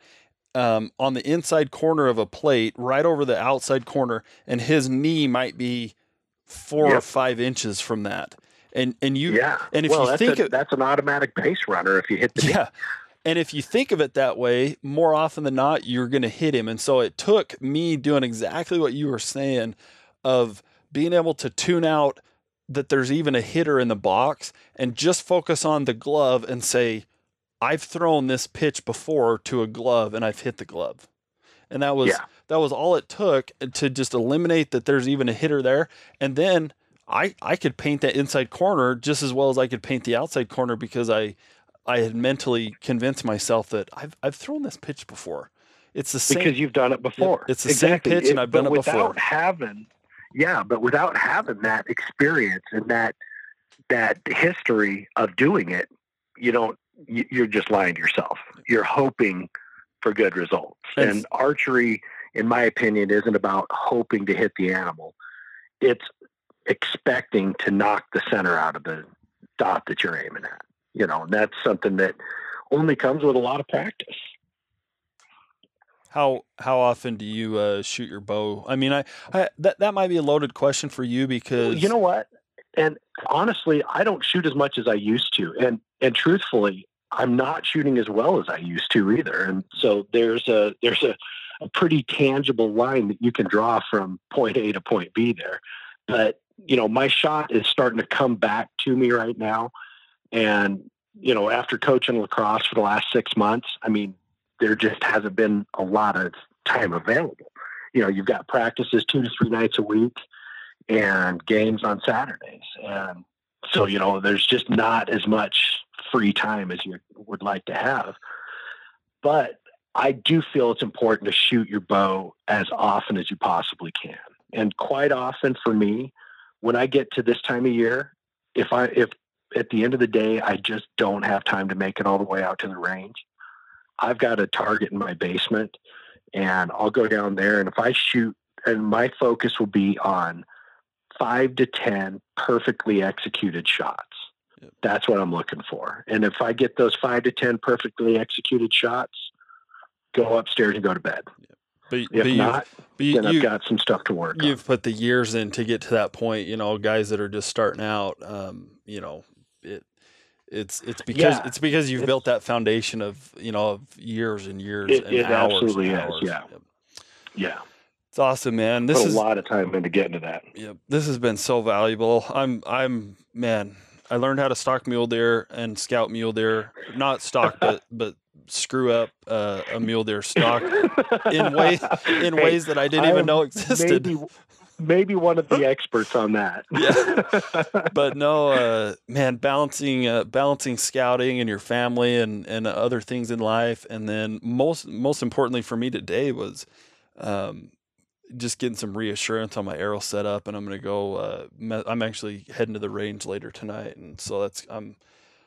um, on the inside corner of a plate right over the outside corner and his knee might be four yep. or five inches from that and and you yeah and if well, you think a, of, that's an automatic base runner if you hit the yeah knee. and if you think of it that way more often than not you're going to hit him and so it took me doing exactly what you were saying of being able to tune out that there's even a hitter in the box and just focus on the glove and say, I've thrown this pitch before to a glove and I've hit the glove. And that was yeah. that was all it took to just eliminate that there's even a hitter there. And then I I could paint that inside corner just as well as I could paint the outside corner because I I had mentally convinced myself that I've I've thrown this pitch before. It's the same because you've done it before. It's the exactly. same pitch, it, and I've done it before. Without having yeah, but without having that experience and that that history of doing it, you don't. You're just lying to yourself. You're hoping for good results. and archery, in my opinion, isn't about hoping to hit the animal. It's expecting to knock the center out of the dot that you're aiming at. You know, and that's something that only comes with a lot of practice. How how often do you uh, shoot your bow? I mean, I, I that that might be a loaded question for you because you know what. And honestly, I don't shoot as much as I used to, and and truthfully, I'm not shooting as well as I used to either. And so there's a there's a, a pretty tangible line that you can draw from point A to point B there. But you know, my shot is starting to come back to me right now. And, you know, after coaching lacrosse for the last six months, I mean, there just hasn't been a lot of time available. You know, you've got practices two to three nights a week and games on Saturdays. And so, you know, there's just not as much free time as you would like to have. But I do feel it's important to shoot your bow as often as you possibly can. And quite often for me, when I get to this time of year, if I if at the end of the day I just don't have time to make it all the way out to the range, I've got a target in my basement and I'll go down there and if I shoot and my focus will be on 5 to 10 perfectly executed shots. Yep. That's what I'm looking for. And if I get those 5 to 10 perfectly executed shots, go upstairs and go to bed. Yep. But, if but not, but you, then I've got some stuff to work. You've on. put the years in to get to that point. You know, guys that are just starting out. Um, you know, it it's it's because yeah, it's because you've built that foundation of you know of years and years it, and it hours absolutely and hours. is. Yeah, yep. yeah. It's awesome, man. This Put is a lot of time into getting to that. Yep, this has been so valuable. I'm I'm man. I learned how to stock mule deer and scout mule deer. Not stock, but but screw up uh, a mule deer stock in way in hey, ways that I didn't I even know existed. Maybe, maybe one of the experts on that. yeah, but no, uh, man, balancing uh, balancing scouting and your family and and other things in life, and then most most importantly for me today was. Um, just getting some reassurance on my arrow setup, and I'm to go. Uh, me- I'm actually heading to the range later tonight, and so that's I'm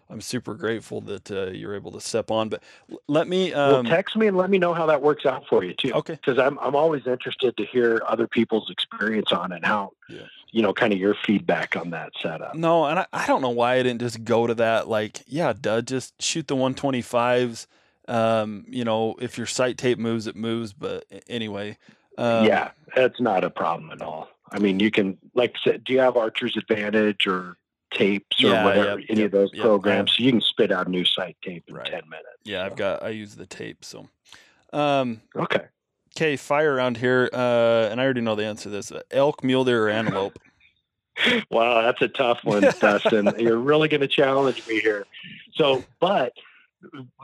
I'm super grateful that uh, you're able to step on. But let me um, well, text me and let me know how that works out for you too. Okay, because I'm I'm always interested to hear other people's experience on it, and how yeah. you know, kind of your feedback on that setup. No, and I, I don't know why I didn't just go to that. Like, yeah, duh, just shoot the 125s. Um, you know, if your sight tape moves, it moves. But anyway, um, yeah, that's not a problem at all. I mean, you can, like do you have Archer's Advantage or tapes or yeah, whatever, yep, any yep, of those yep, programs? So you can spit out a new sight tape in right. 10 minutes. Yeah, so. I've got, I use the tape. So, um, okay. Okay, fire around here, uh, and I already know the answer to this: elk, mule deer, or antelope. wow, that's a tough one, Dustin. You're really going to challenge me here. So, but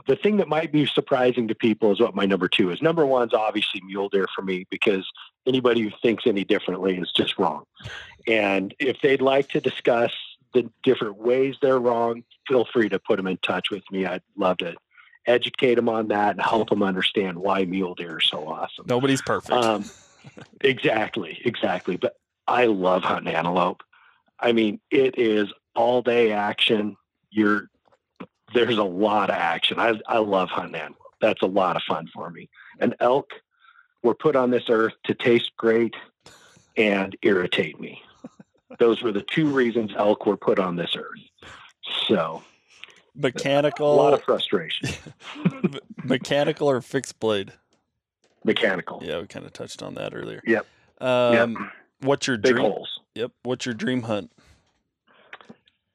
the thing that might be surprising to people is what my number two is. Number one is obviously mule deer for me because anybody who thinks any differently is just wrong. And if they'd like to discuss the different ways they're wrong, feel free to put them in touch with me. I'd love to educate them on that and help them understand why mule deer are so awesome. Nobody's perfect. Um, exactly, exactly. But I love hunting antelope. I mean, it is all day action. You're there's a lot of action. I, I love hunting antelope. That's a lot of fun for me. And elk were put on this earth to taste great and irritate me. Those were the two reasons elk were put on this earth. So mechanical a lot of frustration. mechanical or fixed blade? Mechanical. Yeah, we kind of touched on that earlier. Yep. Um, yep. What's your Big dream? Holes. Yep. What's your dream hunt?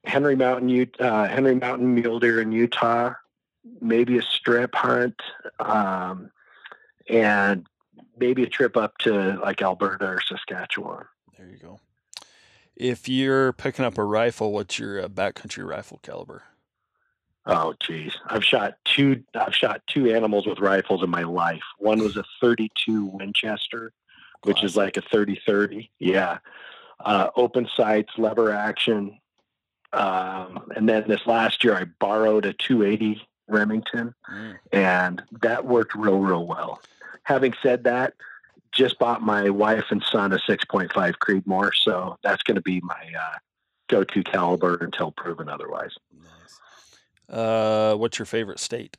Henry Mountain, uh, Henry Mountain mule deer in Utah, maybe a strip hunt, um, and maybe a trip up to like Alberta or Saskatchewan. There you go. If you're picking up a rifle, what's your uh, backcountry rifle caliber? Oh, geez, I've shot two. I've shot two animals with rifles in my life. One was a 32 Winchester, which Classic. is like a 30-30. Yeah, uh, open sights, lever action, um, and then this last year, I borrowed a 280 Remington, mm. and that worked real, real well. Having said that, just bought my wife and son a 6.5 Creedmoor, so that's going to be my uh, go-to caliber until proven otherwise. Nice. Uh, what's your favorite state?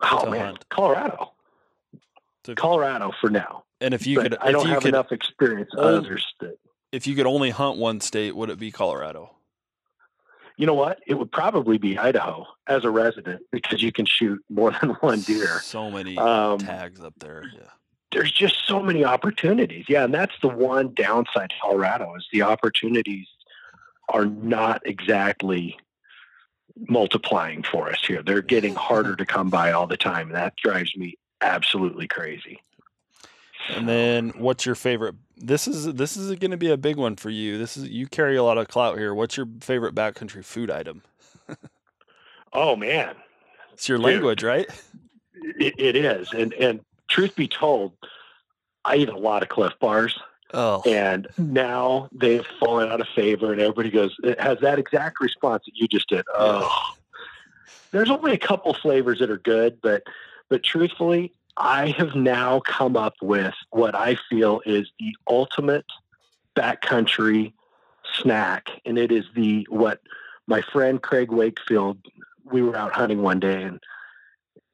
Oh man, hunt? Colorado. So, Colorado for now. And if you but could, I don't have could, enough experience others that if you could only hunt one state, would it be Colorado? You know what? It would probably be Idaho as a resident because you can shoot more than one deer. So many um, tags up there. Yeah. There's just so many opportunities. Yeah. And that's the one downside to Colorado is the opportunities are not exactly multiplying for us here. They're getting harder to come by all the time. And that drives me absolutely crazy. And then, what's your favorite? This is this is going to be a big one for you. This is you carry a lot of clout here. What's your favorite backcountry food item? oh man, it's your language, Dude, right? It, it is, and and truth be told, I eat a lot of Clif bars. Oh. And now they've fallen out of favor, and everybody goes, it has that exact response that you just did. Oh, there's only a couple flavors that are good, but but truthfully, I have now come up with what I feel is the ultimate backcountry snack, and it is the what my friend Craig Wakefield. We were out hunting one day, and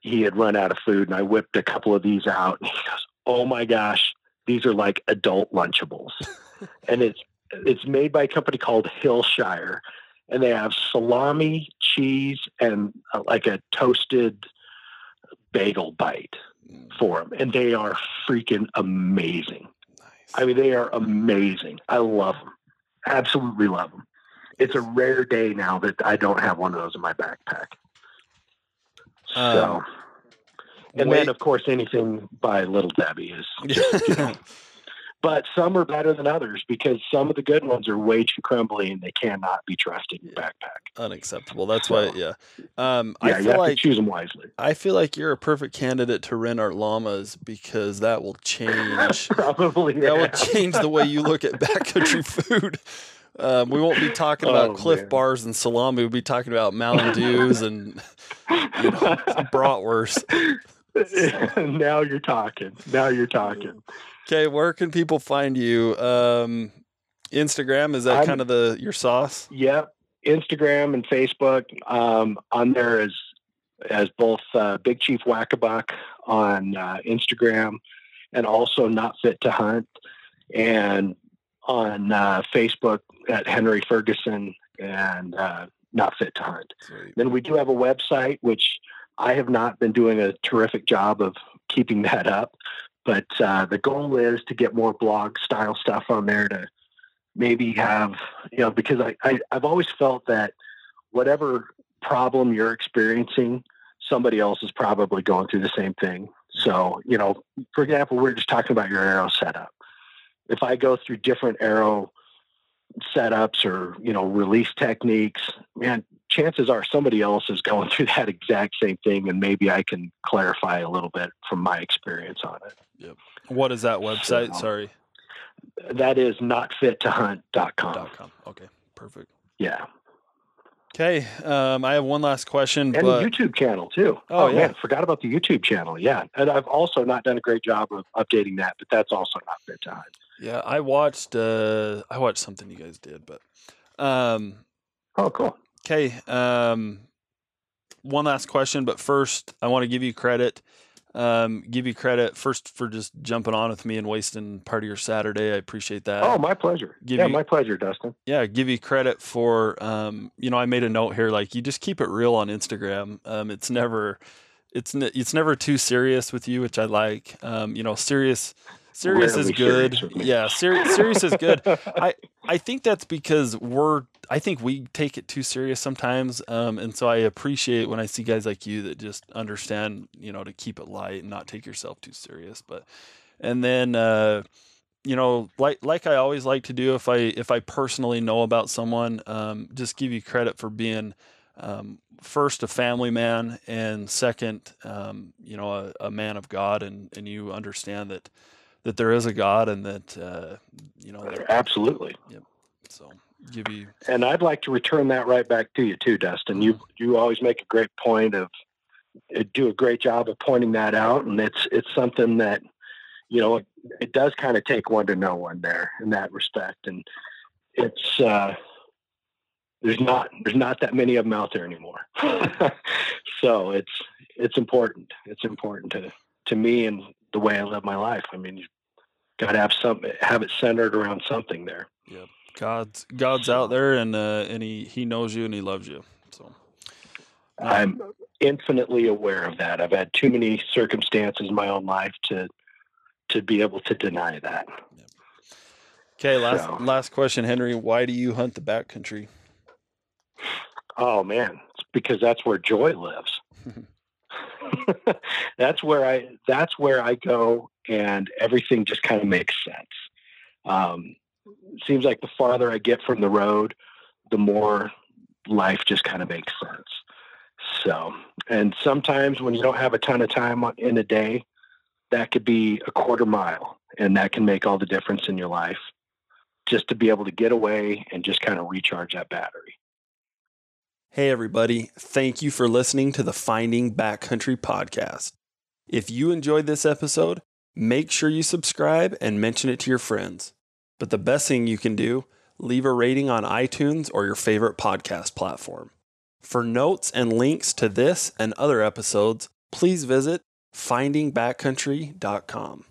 he had run out of food, and I whipped a couple of these out, and he goes, "Oh my gosh, these are like adult Lunchables," and it's it's made by a company called Hillshire, and they have salami, cheese, and uh, like a toasted bagel bite for them, and they are freaking amazing. Nice. I mean, they are amazing. I love them. Absolutely love them. It's a rare day now that I don't have one of those in my backpack. So, um, and wait. then of course anything by Little Debbie is just, you know, but some are better than others because some of the good ones are way too crumbly and they cannot be trusted in yeah. backpack. Unacceptable. That's so, why, yeah. Um, yeah, I feel like choose them wisely. I feel like you're a perfect candidate to rent our llamas because that will change. Probably that will change the way you look at backcountry food. Um, we won't be talking about oh, Clif man. bars and salami. We'll be talking about Mountain Dews and you know, bratwurst. now you're talking. Now you're talking. Okay, where can people find you? Um, Instagram is that I'm, kind of the your sauce? Yep, Instagram and Facebook. Um, on there as as both uh, Big Chief Wackabuck on uh, Instagram, and also Not Fit to Hunt, and on uh, Facebook at Henry Ferguson and uh, Not Fit to Hunt. Sweet. Then we do have a website which I have not been doing a terrific job of keeping that up. But uh, the goal is to get more blog style stuff on there to maybe have, you know, because I, I, I've always felt that whatever problem you're experiencing, somebody else is probably going through the same thing. So, you know, for example, we're just talking about your arrow setup. If I go through different arrow setups or, you know, release techniques, man, chances are somebody else is going through that exact same thing, and maybe I can clarify a little bit from my experience on it. Yep. What is that website? So, Sorry. That is notfittohunt.com. .com. Okay, perfect. Yeah. Okay, um, I have one last question. And but... the YouTube channel too. Oh, oh yeah. man, forgot about the YouTube channel. Yeah, and I've also not done a great job of updating that, but that's also not fit to hunt. Yeah, I watched. Uh, I watched something you guys did, but. Um, oh, cool. Okay. Um, one last question, but first, I want to give you credit. Um, give you credit first for just jumping on with me and wasting part of your Saturday. I appreciate that. Oh, my pleasure. Give yeah, you, my pleasure, Dustin. Yeah, give you credit for. Um, you know, I made a note here. Like, you just keep it real on Instagram. Um, it's never, it's it's never too serious with you, which I like. Um, you know, serious serious is good. Serious yeah, ser- serious is good. I I think that's because we're I think we take it too serious sometimes, um, and so I appreciate when I see guys like you that just understand, you know, to keep it light and not take yourself too serious. But and then. Uh, you know, like like I always like to do if I if I personally know about someone, um, just give you credit for being um, first a family man and second, um, you know, a, a, man of God, and and you understand that that there is a God and that uh, you know absolutely. Yep. So give you and I'd like to return that right back to you too, Dustin. You you always make a great point of uh, do a great job of pointing that out, and it's it's something that you know it, it does kind of take one to know one there in that respect, and it's uh, there's not there's not that many of them out there anymore. so it's it's important. It's important to to me and the way I live my life. I mean, you got to have some have it centered around something there. Yeah, God's God's out there, and uh, and he he knows you and he loves you. So I'm infinitely aware of that. I've had too many circumstances in my own life to to be able to deny that. Yeah. Okay, last so. last question, Henry. Why do you hunt the backcountry? Oh man, it's because that's where joy lives. that's where I that's where I go, and everything just kind of makes sense. Um, seems like the farther I get from the road, the more life just kind of makes sense. So, and sometimes when you don't have a ton of time in a day, that could be a quarter mile, and that can make all the difference in your life. Just to be able to get away and just kind of recharge that battery. Hey, everybody. Thank you for listening to the Finding Backcountry podcast. If you enjoyed this episode, make sure you subscribe and mention it to your friends. But the best thing you can do, leave a rating on iTunes or your favorite podcast platform. For notes and links to this and other episodes, please visit findingbackcountry.com.